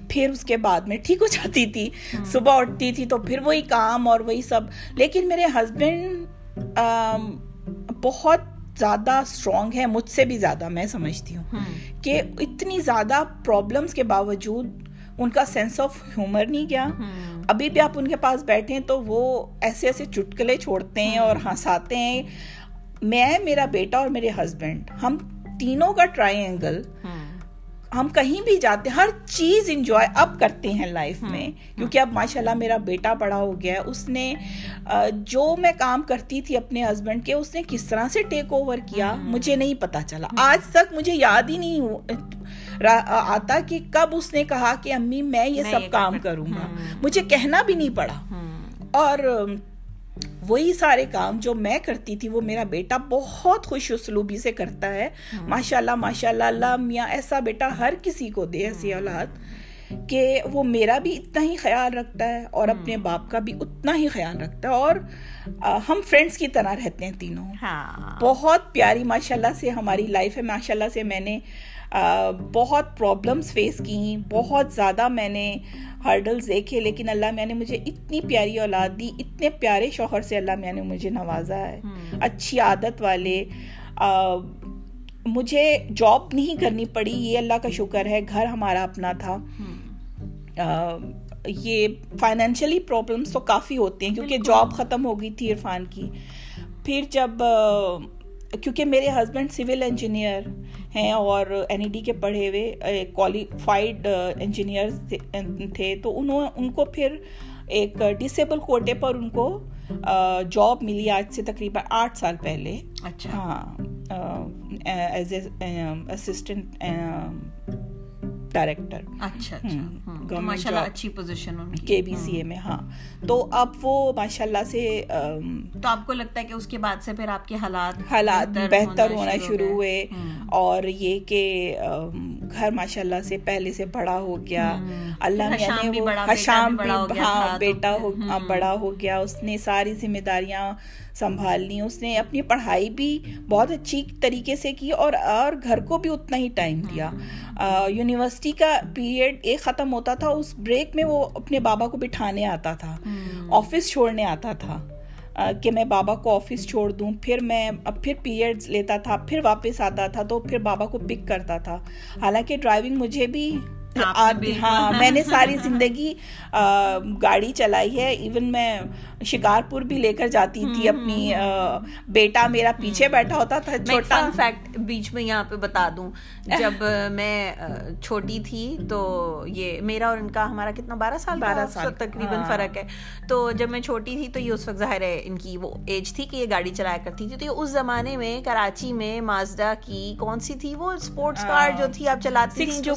پھر اس کے بعد میں ٹھیک ہو جاتی تھی۔ صبح اٹھتی تھی تو پھر وہی کام اور وہی سب۔ لیکن میرے ہسبینڈ بہت زیادہ اسٹرانگ ہے مجھ سے بھی زیادہ میں سمجھتی ہوں۔ کہ اتنی زیادہ پرابلمس کے باوجود ان کا سینس آف ہیومر نہیں گیا۔ ابھی بھی آپ ان کے پاس بیٹھے تو وہ ایسے ایسے چٹکلے چھوڑتے ہیں اور ہنساتے ہیں۔ میں میرا بیٹا اور میرے ہسبینڈ ہم تینوں کا ٹرائی اینگل ہم کہیں بھی جاتے ہر چیز انجوائے اب کرتے ہیں لائف میں۔ کیونکہ اب ماشاء اللہ میرا بیٹا بڑا ہو گیا ہے اس نے جو میں کام کرتی تھی اپنے ہسبینڈ کے اس نے کس طرح سے ٹیک اوور کیا مجھے نہیں پتا چلا۔ آج تک مجھے یاد ہی نہیں آتا کہ کب اس نے کہا کہ امی میں یہ سب کام کروں گا۔ مجھے کہنا بھی نہیں پڑا۔ اور وہی سارے کام جو میں کرتی تھی وہ میرا بیٹا بہت خوش اسلوبی سے کرتا ہے۔ ماشاء اللہ ماشاء اللہ اللہ میاں ایسا بیٹا ہر کسی کو دے ایسی اولاد۔ کہ وہ میرا بھی اتنا ہی خیال رکھتا ہے اور اپنے باپ کا بھی اتنا ہی خیال رکھتا ہے اور ہم فرینڈس کی طرح رہتے ہیں تینوں۔ ہاں۔ بہت پیاری ماشاء اللہ سے ہماری لائف ہے۔ ماشاء اللہ سے میں نے بہت پرابلمس فیس کی بہت زیادہ میں نے ہرڈلز دیکھے لیکن اللہ میں نے مجھے اتنی پیاری اولاد دی اتنے پیارے شوہر سے اللہ میں نے مجھے نوازا ہے۔ اچھی عادت والے۔ مجھے جاب نہیں کرنی پڑی یہ اللہ کا شکر ہے گھر ہمارا اپنا تھا۔ یہ فائنینشلی پرابلمس تو کافی ہوتے ہیں کیونکہ جاب ختم ہو گئی تھی عرفان کی۔ پھر جب کیونکہ میرے ہسبینڈ سول انجینئر ہیں اور این ای ڈی کے پڑھے ہوئے کوالیفائڈ انجینئر تھے تو انہوں ان کو پھر ایک ڈسیبل کوٹے پر ان کو جاب ملی آج سے تقریباً آٹھ سال پہلے۔ اچھا۔ ہاں ایز اے اسسٹنٹ ڈائریکٹر اچھا اچھا۔ اچھی پوزیشن کے بی سی اے میں ہاں۔ تو اب وہ ماشاء اللہ سے تو آپ کو لگتا ہے کہ اس کے بعد سے پھر آپ کے حالات حالات بہتر ہونا شروع ہوئے۔ اور یہ کہ گھر ماشاء اللہ سے پہلے سے بڑا ہو گیا۔ اللہ نے حشام بھی ہاں بیٹا بڑا ہو گیا۔ اس نے ساری ذمہ داریاں سنبھال لی اس نے اپنی پڑھائی بھی بہت اچھی طریقے سے کی اور اور گھر کو بھی اتنا ہی ٹائم دیا۔ یونیورسٹی کا پیریڈ ایک ختم ہوتا تھا اس بریک میں وہ اپنے بابا کو بٹھانے آتا تھا۔ آفس چھوڑنے آتا تھا۔ کہ میں بابا کو آفس چھوڑ دوں۔ پھر میں اب پھر پیریڈ لیتا تھا پھر واپس آتا تھا تو پھر بابا کو پک کرتا تھا۔ حالانکہ ڈرائیونگ مجھے بھی ہاں میں نے ساری زندگی گاڑی چلائی ہے۔ ایون میں شکارپور بھی لے کر جاتی تھی اپنی بیٹا میرا پیچھے بیٹھا ہوتا تھا چھوٹا۔ فیکٹ بیچ میں یہاں پہ بتا دوں۔ جب میں چھوٹی تھی تو یہ میرا اور ان کا ہمارا کتنا بارہ سال بارہ سال۔ تقریباً ہاں۔ فرق ہے۔ تو جب میں چھوٹی تھی تو یہ اس وقت ظاہر ہے ان کی وہ ایج تھی کہ یہ گاڑی چلایا کرتی تھی۔ تو یہ اس زمانے میں کراچی میں مازدا کی کون سی تھی؟ وہ اسپورٹس کار جو تھی آپ چلاتی تھی جو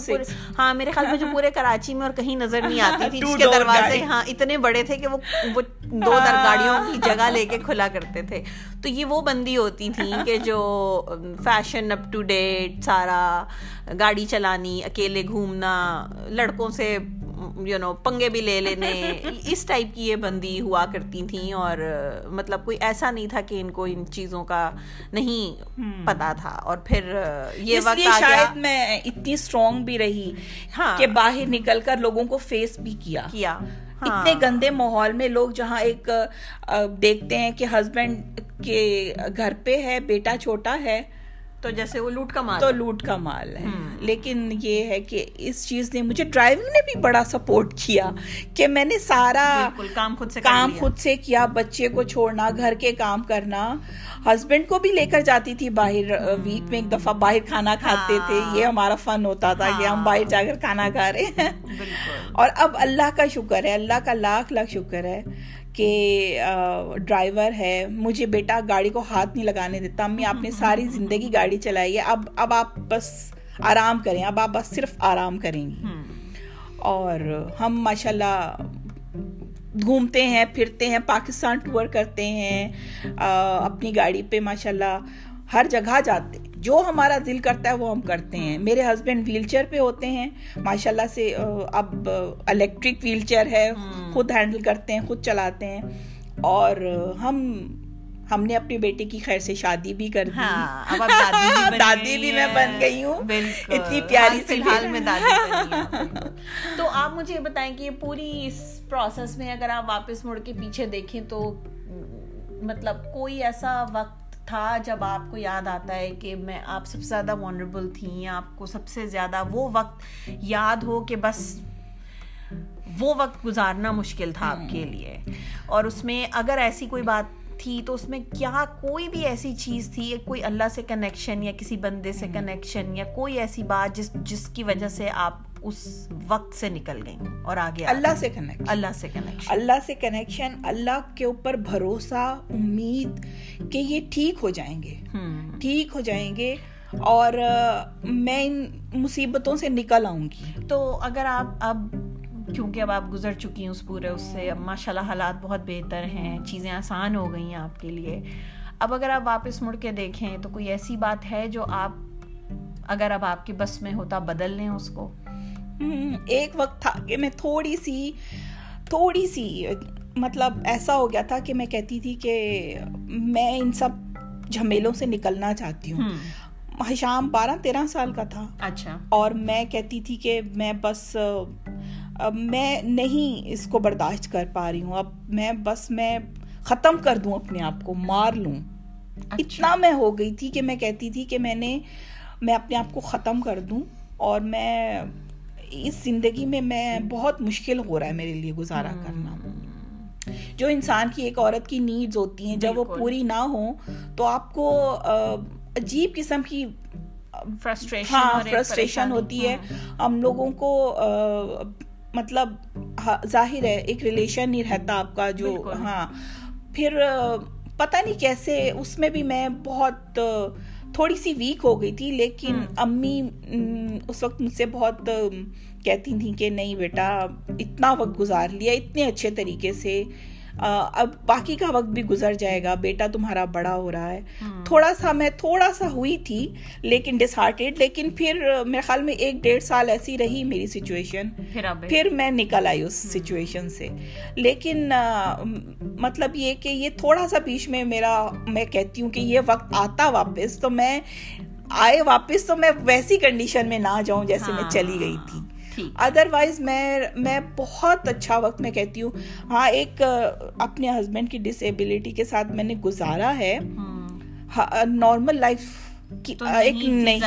ہاں میرے خیال میں جو پورے کراچی میں اور کہیں نظر نہیں آتی تھی جس کے دروازے ہاں اتنے بڑے تھے کہ وہ دو در گاڑیوں کی جگہ لے کے کھلا کرتے تھے۔ تو یہ وہ بندی ہوتی تھیں کہ جو فیشن اپ ٹو ڈیٹ سارا گاڑی چلانی اکیلے گھومنا لڑکوں سے یو نو پنگے بھی لے لینے اس ٹائپ کی یہ بندی ہوا کرتی تھیں اور مطلب کوئی ایسا نہیں تھا کہ ان کو ان چیزوں کا نہیں پتا تھا۔ اور پھر یہ وقت شاید میں اتنی اسٹرانگ بھی رہی ہاں۔ کہ باہر نکل کر لوگوں کو فیس بھی کیا۔ کیا۔ اتنے ہاں۔ گندے ماحول میں لوگ جہاں ایک دیکھتے ہیں کہ ہسبینڈ کے گھر پہ ہے بیٹا چھوٹا ہے تو جیسے وہ لوٹ کا مال تو لوٹ کا مال ہے۔ لیکن یہ ہے کہ اس چیز نے مجھے ڈرائیونگ نے بھی بڑا سپورٹ کیا کہ میں نے سارا کام خود سے کام خود سے کیا بچے کو چھوڑنا گھر کے کام کرنا۔ ہسبینڈ کو بھی لے کر جاتی تھی باہر ویک میں ایک دفعہ باہر کھانا کھاتے تھے۔ یہ ہمارا فن ہوتا تھا کہ ہم باہر جا کر کھانا کھا رہے ہیں۔ اور اب اللہ کا شکر ہے اللہ کا لاکھ لاکھ شکر ہے۔ کہ ڈرائیور ہے مجھے بیٹا گاڑی کو ہاتھ نہیں لگانے دیتا امی آپ نے ساری زندگی گاڑی چلائی ہے اب اب آپ بس آرام کریں اب آپ بس صرف آرام کریں گی۔ اور ہم ماشاء اللہ گھومتے ہیں پھرتے ہیں پاکستان ٹور کرتے ہیں اپنی گاڑی پہ ماشاء اللہ ہر جگہ جاتے۔ جو ہمارا دل کرتا ہے وہ ہم کرتے ہیں۔ میرے ہسبینڈ ویل چیئر پہ ہوتے ہیں۔ ماشاء اللہ سے اب الیکٹرک ویل چیئر ہے خود ہینڈل کرتے ہیں خود چلاتے ہیں۔ اور ہم ہم نے اپنی بیٹی کی خیر سے شادی بھی کر دی۔ ہاں، دادی بھی میں بن گئی ہوں۔ اتنی پیاری فی الحال میں دادی تو آپ مجھے بتائیں کہ یہ پوری اس پروسیس میں اگر آپ واپس مڑ کے پیچھے دیکھیں تو مطلب کوئی ایسا وقت تھا جب آپ کو یاد آتا ہے کہ میں آپ سب سے زیادہ وانریبل تھیں آپ کو سب سے زیادہ وہ وقت یاد ہو کہ بس وہ وقت گزارنا مشکل تھا آپ کے لیے۔ اور اس میں اگر ایسی کوئی بات تھی تو اس میں کیا کوئی بھی ایسی چیز تھی کوئی اللہ سے کنیکشن یا کسی بندے سے کنیکشن یا کوئی ایسی بات جس جس کی وجہ سے آپ اس وقت سے نکل گئی اور آگے اللہ سے کنیکشن اللہ سے کنیکشن اللہ سے کنیکشن اللہ کے اوپر بھروسہ امید کہ یہ ٹھیک ہو جائیں گے۔ ٹھیک ہو جائیں گے اور میں ان مصیبتوں سے نکل آؤں گی۔ تو اگر آپ اب کیونکہ اب آپ گزر چکی ہیں اس پورے اس سے اب ماشاء اللہ حالات بہت بہتر ہیں چیزیں آسان ہو گئی ہیں آپ کے لیے۔ اب اگر آپ واپس مڑ کے دیکھیں تو کوئی ایسی بات ہے جو آپ اگر اب آپ کے بس میں ہوتا بدل لیں اس کو؟ ایک وقت تھا کہ میں تھوڑی سی تھوڑی سی مطلب ایسا ہو گیا تھا کہ میں کہتی تھی کہ میں ان سب جھمیلوں سے نکلنا چاہتی ہوں۔ حشام بارہ تیرہ سال کا تھا۔ اچھا۔ اور میں کہتی تھی کہ میں بس میں نہیں اس کو برداشت کر پا رہی ہوں۔ اب میں بس میں ختم کر دوں اپنے آپ کو مار لوں۔ اچھا۔ اتنا میں ہو گئی تھی کہ میں کہتی تھی کہ میں نے میں اپنے آپ کو ختم کر دوں اور میں اس زندگی میں میں بہت مشکل ہو رہا ہے میرے لیے گزارا کرنا۔ جو انسان کی ایک عورت کی نیڈز ہوتی ہیں جب وہ پوری نہ ہوں تو آپ کو عجیب قسم کی ہاں فرسٹریشن ہوتی ہے۔ ہم لوگوں کو مطلب ظاہر ہے ایک ریلیشن نہیں رہتا آپ کا جو ہاں۔ پھر پتہ نہیں کیسے اس میں بھی میں بہت تھوڑی سی ویک ہو گئی تھی لیکن امی اس وقت مجھ سے بہت کہتی تھیں کہ نہیں بیٹا اتنا وقت گزار لیا اتنے اچھے طریقے سے۔ اب باقی کا وقت بھی گزر جائے گا بیٹا تمہارا بڑا ہو رہا ہے۔ تھوڑا سا میں تھوڑا سا ہوئی تھی لیکن ڈس ہارٹیڈ لیکن پھر میرے خیال میں ایک ڈیڑھ سال ایسی رہی میری سچویشن پھر میں نکل آئی اس سچویشن سے۔ لیکن مطلب یہ کہ یہ تھوڑا سا بیچ میں میرا میں کہتی ہوں کہ یہ وقت آتا واپس تو میں آئے واپس تو میں ویسی کنڈیشن میں نہ جاؤں جیسے میں چلی گئی تھی۔ ادر وائز میں میں بہت اچھا وقت میں کہتی ہوں۔ ہاں ایک اپنے ہسبینڈ کی ڈسیبلٹی کے ساتھ میں نے گزارا ہے۔ نارمل لائف ایک نہیں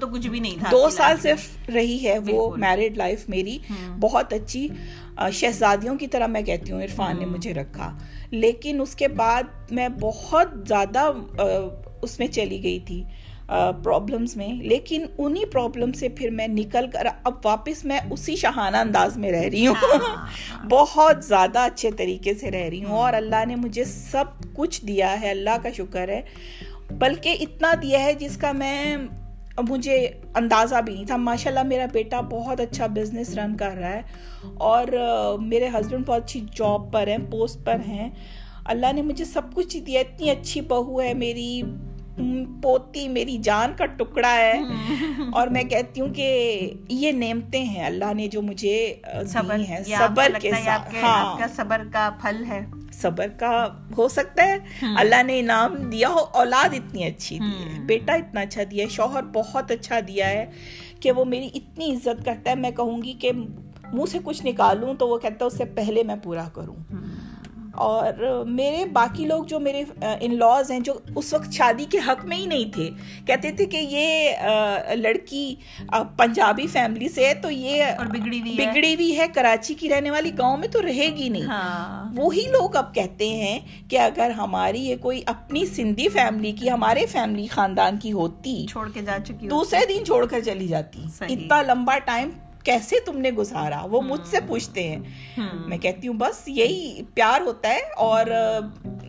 تو کچھ بھی نہیں دو سال صرف رہی ہے وہ میرڈ لائف میری۔ بہت اچھی شہزادیوں کی طرح میں کہتی ہوں عرفان نے مجھے رکھا۔ لیکن اس کے بعد میں بہت زیادہ اس میں چلی گئی تھی۔ پرابلمس میں لیکن انہی پرابلم سے پھر میں نکل کر اب واپس میں اسی شہانہ انداز میں رہ رہی ہوں۔ ہاں۔ بہت زیادہ اچھے طریقے سے رہ رہی ہوں اور اللہ نے مجھے سب کچھ دیا ہے اللہ کا شکر ہے۔ بلکہ اتنا دیا ہے جس کا میں مجھے اندازہ بھی نہیں تھا۔ ماشاء اللہ میرا بیٹا بہت اچھا بزنس رن کر رہا ہے اور میرے ہسبینڈ بہت اچھی جاب پر ہیں پوسٹ پر ہیں۔ اللہ نے مجھے سب کچھ دیا اتنی اچھی بہو ہے میری۔ پوتی میری جان کا ٹکڑا ہے۔ اور میں کہتی ہوں کہ یہ نعمتیں ہیں اللہ نے جو مجھے صبر صبر کے ساتھ۔ ہاں۔ صبر کا پھل ہے۔ صبر کا ہو سکتا ہے۔ اللہ نے انعام دیا ہو اولاد اتنی اچھی دی ہے۔ بیٹا اتنا اچھا دیا ہے شوہر بہت اچھا دیا ہے کہ وہ میری اتنی عزت کرتا ہے۔ میں کہوں گی کہ منہ سے کچھ نکالوں تو وہ کہتا ہے اس سے پہلے میں پورا کروں۔ اور میرے باقی لوگ جو میرے ان لاز ہیں جو اس وقت شادی کے حق میں ہی نہیں تھے کہتے تھے کہ یہ لڑکی پنجابی فیملی سے ہے تو یہ بگڑی ہوئی ہے۔ کراچی کی رہنے والی گاؤں میں تو رہے گی نہیں۔ ہاں۔ وہی لوگ اب کہتے ہیں کہ اگر ہماری یہ کوئی اپنی سندھی فیملی کی ہمارے فیملی خاندان کی ہوتی چھوڑ کے جا چکی دوسرے دن چھوڑ کر چلی جاتی۔ اتنا لمبا ٹائم کیسے تم نے گزارا؟ وہ مجھ سے پوچھتے ہیں۔ میں کہتی ہوں بس یہی پیار ہوتا ہے اور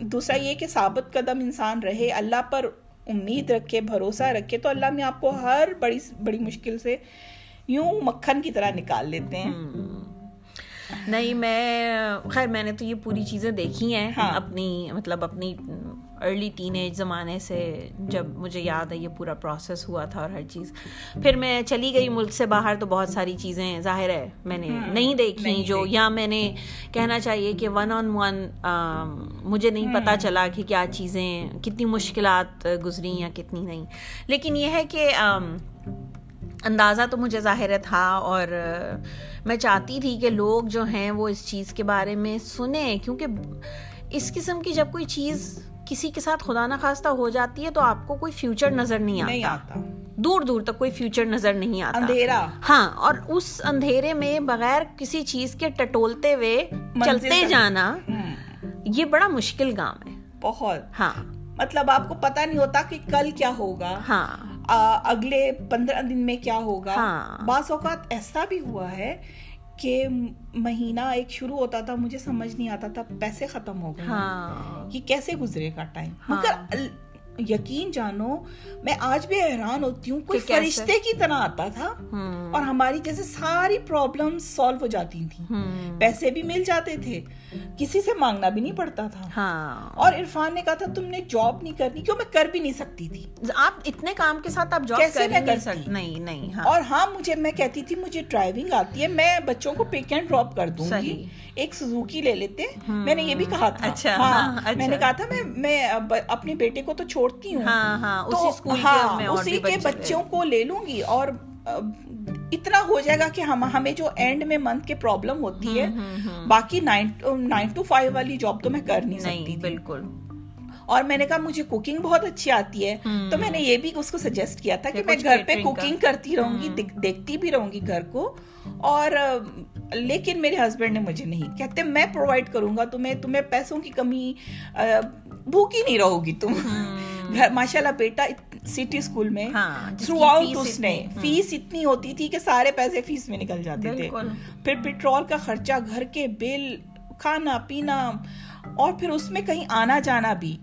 دوسرا یہ کہ ثابت قدم انسان رہے اللہ پر امید رکھے بھروسہ رکھے تو اللہ میں آپ کو ہر بڑی بڑی مشکل سے یوں مکھن کی طرح نکال لیتے ہیں۔ نہیں میں خیر میں نے تو یہ پوری چیزیں دیکھی ہیں ہاں۔ اپنی مطلب اپنی ارلی ٹین ایج زمانے سے جب مجھے یاد ہے یہ پورا پروسیس ہوا تھا اور ہر چیز۔ پھر میں چلی گئی ملک سے باہر تو بہت ساری چیزیں ظاہر ہے میں نے ہاں، نہیں دیکھی جو یا میں نے کہنا چاہیے کہ ون آن ون مجھے نہیں پتا ہاں۔ چلا کہ کیا چیزیں کتنی مشکلات گزری یا کتنی نہیں۔ لیکن یہ ہے کہ اندازہ تو مجھے ظاہر تھا اور میں چاہتی تھی کہ لوگ جو ہیں وہ اس چیز کے بارے میں سنیں کیونکہ اس قسم کی جب کوئی چیز کسی کے ساتھ خدا نخواستہ ہو جاتی ہے تو آپ کو کوئی فیوچر نظر نہیں آتا۔ دور دور تک کوئی فیوچر نظر نہیں آتا۔ اندھیرا۔ ہاں اور اس اندھیرے میں بغیر کسی چیز کے ٹٹولتے ہوئے چلتے جانا یہ بڑا مشکل کام ہے۔ بہت۔ ہاں۔ مطلب آپ کو پتا نہیں ہوتا کہ کل کیا ہوگا۔ ہاں۔ اگلے پندرہ دن میں کیا ہوگا۔ ہاں۔ بعض اوقات ایسا بھی ہوا ہے کہ مہینہ ایک شروع ہوتا تھا مجھے سمجھ نہیں آتا تھا پیسے ختم ہو گئے ہاں۔ یہ کیسے گزرے گا ٹائم ہاں۔ مگر یقین جانو میں آج بھی حیران ہوتی ہوں کوئی فرشتے کی طرح آتا تھا اور ہماری جیسے ساری پرابلم سالو ہو جاتی تھی پیسے بھی مل جاتے تھے کسی سے مانگنا بھی نہیں پڑتا تھا۔ ہاں۔ اور عرفان نے کہا تھا تم نے جاب نہیں کرنی کیوں؟ میں کر بھی نہیں سکتی تھی۔ آپ اتنے کام کے ساتھ آپ جاب کیسے میں کر سکتی نہیں نہیں ہاں۔ اور ہاں مجھے میں کہتی تھی مجھے ڈرائیونگ آتی ہے میں بچوں کو پک اینڈ ڈراپ کر دوں گی۔ ایک سزوکی لے لیتے میں نے یہ بھی کہا تھا۔ اچھا ہاں، میں نے کہا تھا میں اپنے بیٹے کو تو چھوڑ چھوڑتی ہوں۔ ہاں ہاں اسی اسکول ہاں میں اسی کے بچوں کو لے لوں گی اور اتنا ہو جائے گا کہ ہم ہمیں جو اینڈ میں منتھ کے پرابلم ہوتی ہے باقی نائن ٹو فائیو والی جاب تو میں کر نہیں سکتی بالکل۔ اور میں نے کہا مجھے کوکنگ بہت اچھی آتی ہے۔ تو میں نے یہ بھی اس کو سجیسٹ کیا تھا کہ میں گھر پہ کوکنگ کرتی رہوں گی دیکھتی بھی رہوں گی گھر کو۔ اور لیکن میرے ہسبینڈ نے مجھے نہیں کہتے میں پرووائڈ کروں گا تمہیں تمہیں پیسوں کی کمی بھوکی نہیں رہو گی تم۔ گھر ماشاء اللہ بیٹا سٹی اسکول میں تھرو آؤٹ اس نے فیس اتنی ہوتی تھی کہ سارے پیسے فیس میں نکل جاتے تھے۔ پھر پیٹرول کا خرچہ گھر کے بل کھانا پینا اور پھر اس میں کہیں آنا جانا بھی۔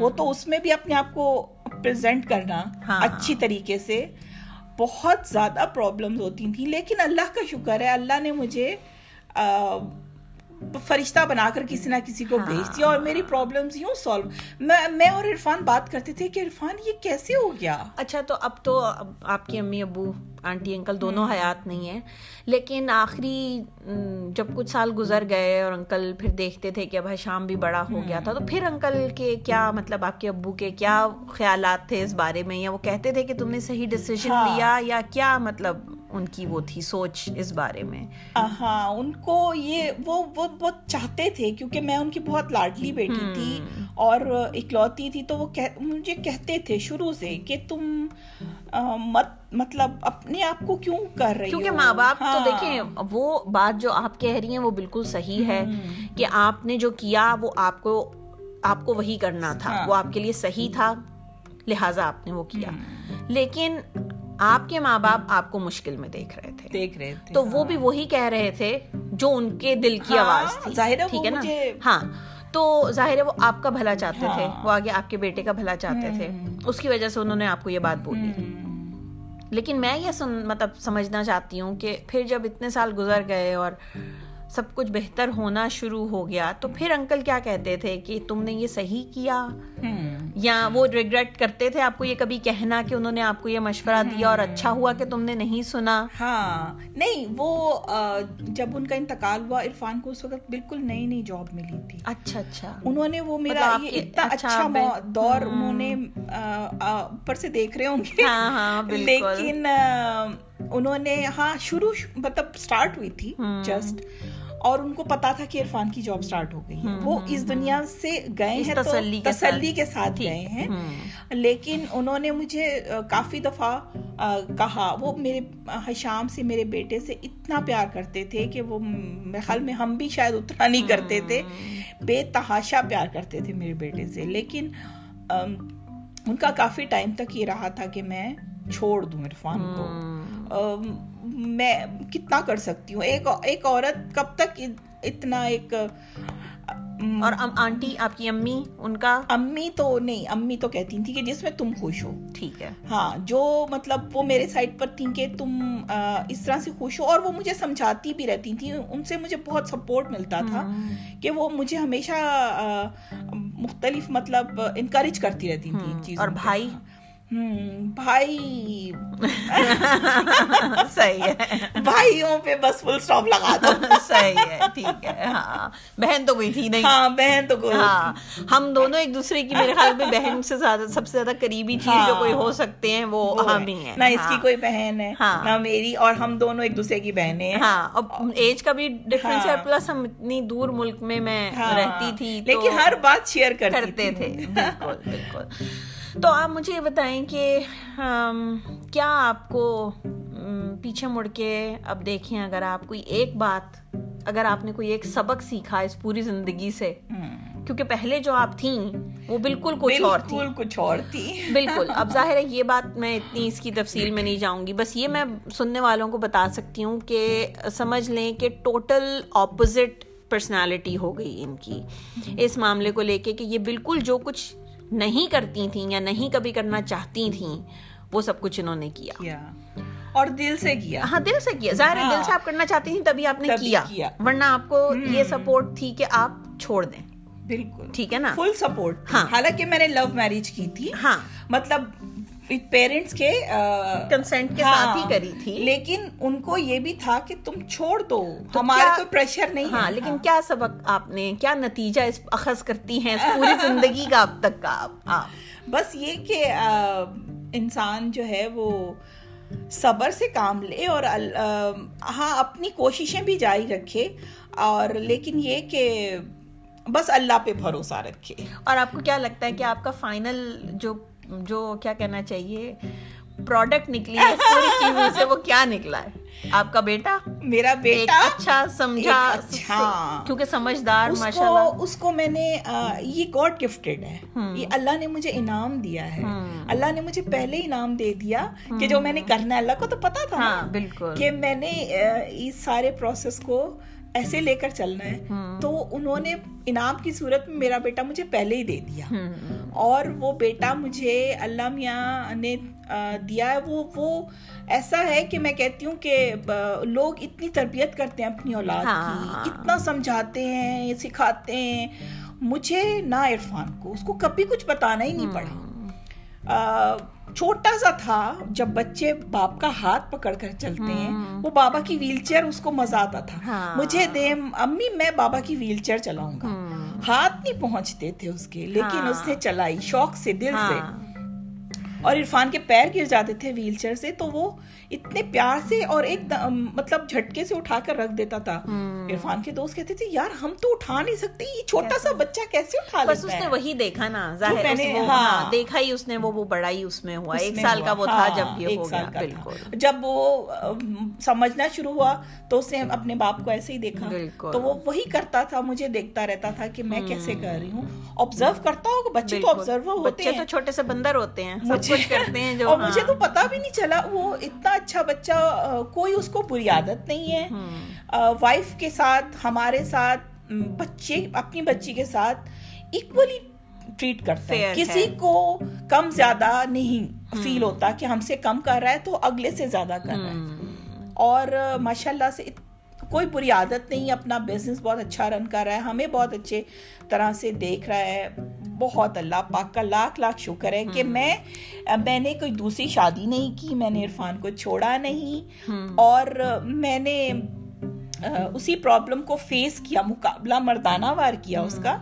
وہ تو اس میں بھی اپنے آپ کو پریزنٹ کرنا اچھی طریقے سے بہت زیادہ پرابلمز ہوتی تھیں۔ لیکن اللہ کا شکر ہے اللہ نے مجھے فرشتہ بنا کر کسی نہ کسی کو بھیج دیا اور میری پرابلمز یوں سالو میں اور عرفان بات کرتے تھے کہ عرفان یہ کیسے ہو گیا؟ اچھا تو اب تو آپ کی امی ابو آنٹی انکل دونوں حیات نہیں ہیں۔ لیکن آخری جب کچھ سال گزر گئے اور انکل پھر دیکھتے تھے کہ اب شام بھی بڑا ہو گیا تھا تو پھر انکل کے کیا مطلب آپ کے ابو کے کیا خیالات تھے اس بارے میں؟ یا وہ کہتے تھے کہ تم نے صحیح ڈسیزن لیا یا کیا مطلب ان کی وہ تھی سوچ اس بارے میں؟ ہاں ان کو یہ وہ بہت چاہتے تھے کیونکہ میں ان کی بہت لاڈلی بیٹی تھی اور اکلوتی تھی تو وہ مجھے کہتے تھے شروع سے کہ تم مت مطلب اپنے آپ کو کیوں کر رہی کیونکہ ماں باپ تو دیکھیں وہ بات جو آپ کہہ رہی ہیں وہ بالکل صحیح ہے کہ آپ نے جو کیا وہ آپ کو آپ کو وہی کرنا تھا۔ وہ آپ کے لیے صحیح تھا لہٰذا آپ نے وہ کیا۔ لیکن آپ کے ماں باپ آپ کو مشکل میں دیکھ رہے تھے۔ دیکھ رہے تھے۔ تو وہ بھی وہی کہہ رہے تھے جو ان کے دل کی آواز تھی۔ ٹھیک ہے نا؟ ہاں۔ تو ظاہر ہے وہ آپ کا بھلا چاہتے تھے وہ آگے آپ کے بیٹے کا بھلا چاہتے تھے۔ اس کی وجہ سے انہوں نے آپ کو یہ بات بولی۔ لیکن میں یہ سن مطلب سمجھنا چاہتی ہوں کہ پھر جب اتنے سال گزر گئے اور سب کچھ بہتر ہونا شروع ہو گیا تو پھر انکل کیا کہتے تھے کہ تم نے یہ صحیح کیا؟ یا وہ ریگریٹ کرتے تھے آپ کو یہ کبھی کہنا کہ انہوں نے آپ کو یہ مشورہ دیا اور اچھا ہوا کہ تم نے نہیں سنا؟ ہاں نہیں وہ جب ان کا انتقال ہوا عرفان کو اس وقت بالکل نئی نئی جاب ملی تھی۔ اچھا اچھا۔ انہوں نے وہ میرا اتنا اچھا دور انہوں نے اوپر سے دیکھ رہے ہوں گے۔ لیکن انہوں نے ہاں شروع مطلب اسٹارٹ ہوئی تھی جسٹ اور ان کو پتا تھا کہ عرفان کی جاب سٹارٹ ہو گئی ہے۔ وہ اس دنیا سے گئے ہیں تسلی کے ساتھ۔ گئے ہیں۔ لیکن انہوں نے مجھے کافی دفعہ کہا وہ میرے حشام سے میرے بیٹے سے اتنا پیار کرتے تھے کہ وہ خیال میں ہم بھی شاید اتنا نہیں کرتے تھے۔ بے تحاشا پیار کرتے تھے میرے بیٹے سے۔ لیکن ان کا کافی ٹائم تک یہ رہا تھا کہ میں چھوڑ دوں عرفان کو۔ میں کتنا کر سکتی ہوں؟ ایک ایک عورت کب تک اتنا ایک اور آنٹی آپ کی امی ان کا؟ امی تو نہیں امی تو کہتی تھی کہ جس میں تم خوش ہو۔ ٹھیک ہے۔ ہاں جو مطلب وہ میرے سائڈ پر تھی کہ تم اس طرح سے خوش ہو اور وہ مجھے سمجھاتی بھی رہتی تھی ان سے مجھے بہت سپورٹ ملتا تھا کہ وہ مجھے ہمشہ مختلف مطلب انکریج کرتی رہتی تھی اور بھائی؟ بھائی۔ صحیح ہے۔ بھائیوں پہ بس فل اسٹاپ لگا دو۔ صحیح ہے ٹھیک ہے۔ ہاں بہن تو کوئی تھی نہیں۔ ہاں بہن تو کوئی۔ ہاں ہم دونوں ایک دوسرے کی میرے خیال میں بہن سے زیادہ سب سے زیادہ قریبی چیز جو کوئی ہو سکتے ہیں وہ ہم ہی ہیں۔ نہ اس کی کوئی بہن ہے نہ میری اور ہم دونوں ایک دوسرے کی بہنیں ہیں۔ ہاں اب ایج کا بھی ڈفرینس ہے پلس ہم اتنی دور ملک میں میں رہتی تھی لیکن ہر بات شیئر کرتے تھے۔ بالکل بالکل۔ تو آپ مجھے یہ بتائیں کہ کیا آپ کو پیچھے مڑ کے اب دیکھیں اگر آپ کوئی ایک بات اگر آپ نے کوئی ایک سبق سیکھا اس پوری زندگی سے؟ کیونکہ پہلے جو آپ تھیں وہ بالکل کچھ اور تھی۔ کچھ اور تھی۔ بالکل۔ اب ظاہر ہے یہ بات میں اتنی اس کی تفصیل میں نہیں جاؤں گی۔ بس یہ میں سننے والوں کو بتا سکتی ہوں کہ سمجھ لیں کہ ٹوٹل اپوزٹ پرسنالٹی ہو گئی ان کی۔ اس معاملے کو لے کے کہ یہ بالکل جو کچھ نہیں کرتی تھیں یا نہیں کبھی کرنا چاہتی تھیں وہ سب کچھ انہوں نے کیا۔ اور دل سے کیا۔ ہاں دل سے کیا۔ ظاہر ہے دل سے آپ کرنا چاہتی تھیں تبھی آپ نے کیا۔ ورنہ آپ کو یہ سپورٹ تھی کہ آپ چھوڑ دیں۔ بالکل۔ ٹھیک ہے نا؟ فل سپورٹ حالانکہ میں نے لو میرج کی تھی۔ ہاں۔ مطلب پیرنٹس کے کنسنٹ کے ساتھ ہی کری تھی لیکن ان کو یہ بھی تھا کہ تم چھوڑ دو ہمارا کوئی پریشر نہیں ہاں لیکن کیا سبق آپ نے کیا نتیجہ اس اخذ کرتی ہیں پوری زندگی کا اب تک کا آپ بس یہ کہ انسان جو ہے وہ صبر سے کام لے اور ہاں اپنی کوششیں بھی جاری رکھے اور لیکن یہ کہ بس اللہ پہ بھروسہ رکھے اور آپ کو کیا لگتا ہے کہ آپ کا فائنل جو جو کیا کہنا چاہیے پروڈکٹ نکلی ہے پوری چیزوں سے وہ کیا نکلا ہے آپ کا بیٹا میرا بیٹا اچھا سمجھا اچھا کیونکہ سمجھدار ماشاء اللہ اس کو میں نے یہ گاڈ گفٹیڈ ہے یہ اللہ نے مجھے انعام دیا ہے اللہ نے مجھے پہلے انعام دے دیا کہ جو میں نے کرنا ہے اللہ کو تو پتا تھا بالکل کہ میں نے اس سارے پروسیس کو ایسے لے کر چلنا ہے تو انہوں نے انعام کی صورت میں میرا بیٹا مجھے پہلے ہی دے دیا۔ اور وہ بیٹا مجھے اللہ میاں نے دیا ہے۔ وہ وہ ایسا ہے کہ میں کہتی ہوں کہ لوگ اتنی تربیت کرتے ہیں اپنی اولاد کی ہاں۔ اتنا سمجھاتے ہیں سکھاتے ہیں۔ مجھے نہ عرفان کو اس کو کبھی کچھ بتانا ہی نہیں پڑا۔ چھوٹا سا تھا جب بچے باپ کا ہاتھ پکڑ کر چلتے ہیں وہ بابا کی ویل چیئر اس کو مزہ آتا تھا ہاں۔ مجھے دے امی میں بابا کی ویل چیئر چلاؤں گا ہاتھ نہیں پہنچتے تھے اس کے لیکن ہاں۔ اس نے چلائی شوق سے دل سے ہاں۔ اور عرفان کے پیر گر جاتے تھے ویل چیئر سے تو وہ اتنے پیار سے اور ایک مطلب جھٹکے سے اٹھا کر رکھ دیتا تھا۔ عرفان کے دوست کہتے تھے یار ہم تو اٹھا نہیں سکتے یہ چھوٹا سا بچہ کیسے اٹھا بس اس نے وہی دیکھا نا ظاہر ہاں۔, ہاں دیکھا ہی اس نے وہ وہ بڑا ہی اس میں ہوا۔ ایک سال کا وہ تھا جب ہاں، یہ ہو گیا بالکل۔ جب وہ سمجھنا شروع ہوا تو اس نے اپنے باپ کو ایسے ہی دیکھا۔ تو وہ وہی کرتا تھا مجھے دیکھتا رہتا تھا کہ میں کیسے کر رہی ہوں۔ آبزرو کرتا ہوں بچے تو آبزرو ہوتے ہیں تو چھوٹے سے بندر ہوتے ہیں کچھ کرتے ہیں جو اور مجھے ہاں۔ تو پتا بھی نہیں چلا وہ اتنا اچھا بچہ کوئی اس کو بری عادت نہیں ہے۔ وائف کے ساتھ ہمارے ساتھ بچے اپنی بچی کے ساتھ اکولی ٹریٹ کرتا ہے۔ کسی کو کم زیادہ نہیں فیل ہوتا کہ ہم سے کم کر رہا ہے تو اگلے سے زیادہ کر رہا ہے۔ اور ماشاء اللہ سے کوئی بری عادت نہیں اپنا بزنس بہت اچھا رن کر رہا ہے ہمیں بہت اچھے طرح سے دیکھ رہا ہے۔ بہت اللہ پاک کا لاکھ لاکھ شکر ہے کہ میں میں نے کوئی دوسری شادی نہیں کی میں نے عرفان کو چھوڑا نہیں۔ اور میں نے اسی پرابلم کو فیس کیا مقابلہ مردانہ وار کیا اس کا۔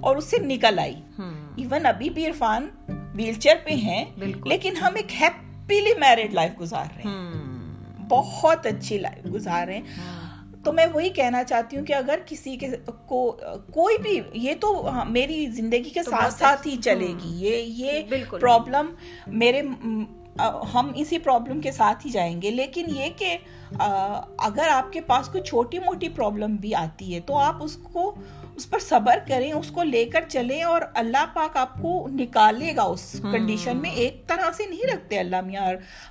اور اس سے نکل آئی۔ ایون ابھی بھی عرفان ویل چیئر پہ ہیں لیکن ہم ایک ہیپیلی میرڈ لائف گزار رہے ہیں۔ بہت اچھی لائف گزار رہے ہیں۔ تو میں وہی کہنا چاہتی ہوں کہ اگر کسی کے کو کوئی بھی یہ تو میری زندگی کے ساتھ ساتھ ہی چلے گی۔ یہ یہ پرابلم میرے ہم اسی پرابلم کے ساتھ ہی جائیں گے۔ لیکن یہ کہ اگر آپ کے پاس کوئی چھوٹی موٹی پرابلم بھی آتی ہے تو آپ اس کو اس پر صبر کریں اس کو لے کر چلیں اور اللہ پاک آپ کو نکالے گا اس کنڈیشن میں۔ ایک طرح سے نہیں رکھتے اللہ میاں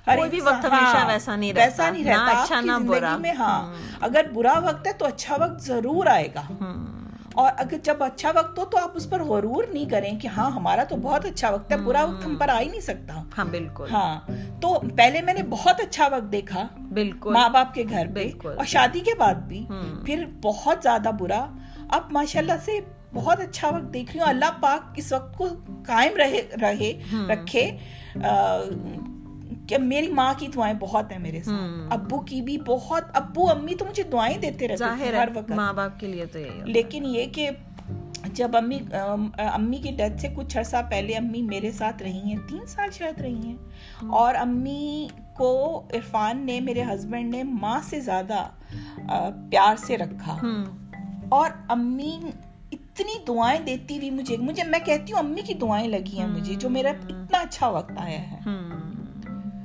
ہر بھی وقت ہمیشہ ہاں، ویسا نہیں ویسا نہیں رہتا اچھا نہ برا۔ میں ہاں اگر برا وقت ہے تو اچھا وقت ضرور آئے گا۔ اور اگر جب اچھا وقت ہو تو آپ اس پر غرور نہیں کریں کہ ہاں ہمارا تو بہت اچھا وقت ہے برا وقت ہم پر آ ہی نہیں سکتا۔ ہاں بالکل۔ ہاں تو پہلے میں نے بہت اچھا وقت دیکھا۔ بالکل۔ ماں باپ کے گھر پہ۔ اور شادی کے بعد بھی۔ پھر بہت زیادہ برا۔ اب ماشاء اللہ سے بہت اچھا وقت دیکھ رہی ہوں۔ اللہ پاک اس وقت کو قائم رہے رہے رکھے۔ کہ میری ماں کی دعائیں بہت ہیں میرے ساتھ۔ ابو کی بھی بہت ابو امی تو مجھے دعائیں دیتے رہتے ہیں ہر وقت۔ ماں باپ کے لیے تو لیکن یہ کہ جب امی امی کی ڈیتھ سے کچھ عرصہ پہلے امی میرے ساتھ رہی ہیں تین سال شاید رہی ہیں۔ اور امی کو عرفان نے میرے ہسبینڈ نے ماں سے زیادہ پیار سے رکھا۔ اور امی اتنی دعائیں دیتی ہوئی مجھے مجھے میں کہتی ہوں امی کی دعائیں لگی ہیں مجھے جو میرا اتنا اچھا وقت آیا ہے۔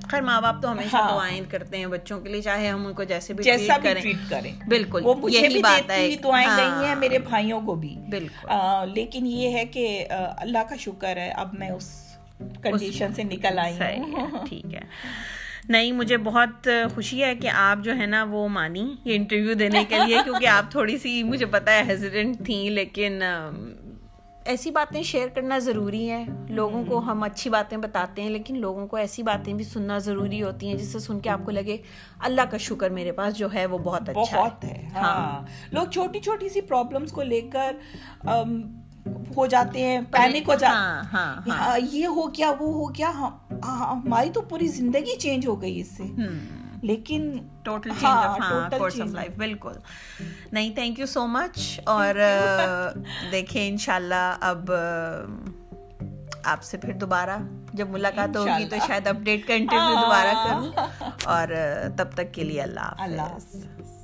خیر ماں باپ تو ہمیشہ ہاں۔ دعائیں کرتے ہیں بچوں کے لیے چاہے ہم ان کو جیسے بھی جیسا بھی ٹریٹ کریں۔ بالکل وہ مجھے بھی دیتی ہوئی دعائیں گئی ہیں میرے بھائیوں کو بھی۔ بالکل۔ لیکن یہ ہے کہ اللہ کا شکر ہے اب میں اس کنڈیشن سے نکل آئی ہوں۔ ٹھیک ہے۔ نہیں مجھے بہت خوشی ہے کہ آپ جو ہے نا وہ مانی یہ انٹرویو دینے کے لیے کیونکہ آپ تھوڑی سی مجھے پتا ہے ہیزیڈنٹ تھیں لیکن ایسی باتیں شیئر کرنا ضروری ہے لوگوں کو ہم اچھی باتیں بتاتے ہیں لیکن لوگوں کو ایسی باتیں بھی سننا ضروری ہوتی ہیں جس سے سن کے آپ کو لگے اللہ کا شکر میرے پاس جو ہے وہ بہت اچھا بہت ہے ہاں۔ لوگ چھوٹی چھوٹی سی پرابلمس کو لے کر ہو جاتے ہیں پینک ہو ہاں، ہاں، جاتے ہاں، یہ ہو کیا وہ ہو کیا ہماری تو پوری زندگی چینج ہو گئی اس سے۔ لیکن ٹوٹل ہاں کورس آف لائف بالکل۔ نہیں تھینک یو سو مچ اور دیکھیں انشاءاللہ اب آپ سے پھر دوبارہ جب ملاقات ہوگی تو شاید اپڈیٹ کا انٹرویو دوبارہ کروں۔ اور تب تک کے لیے اللہ اللہ حافظ۔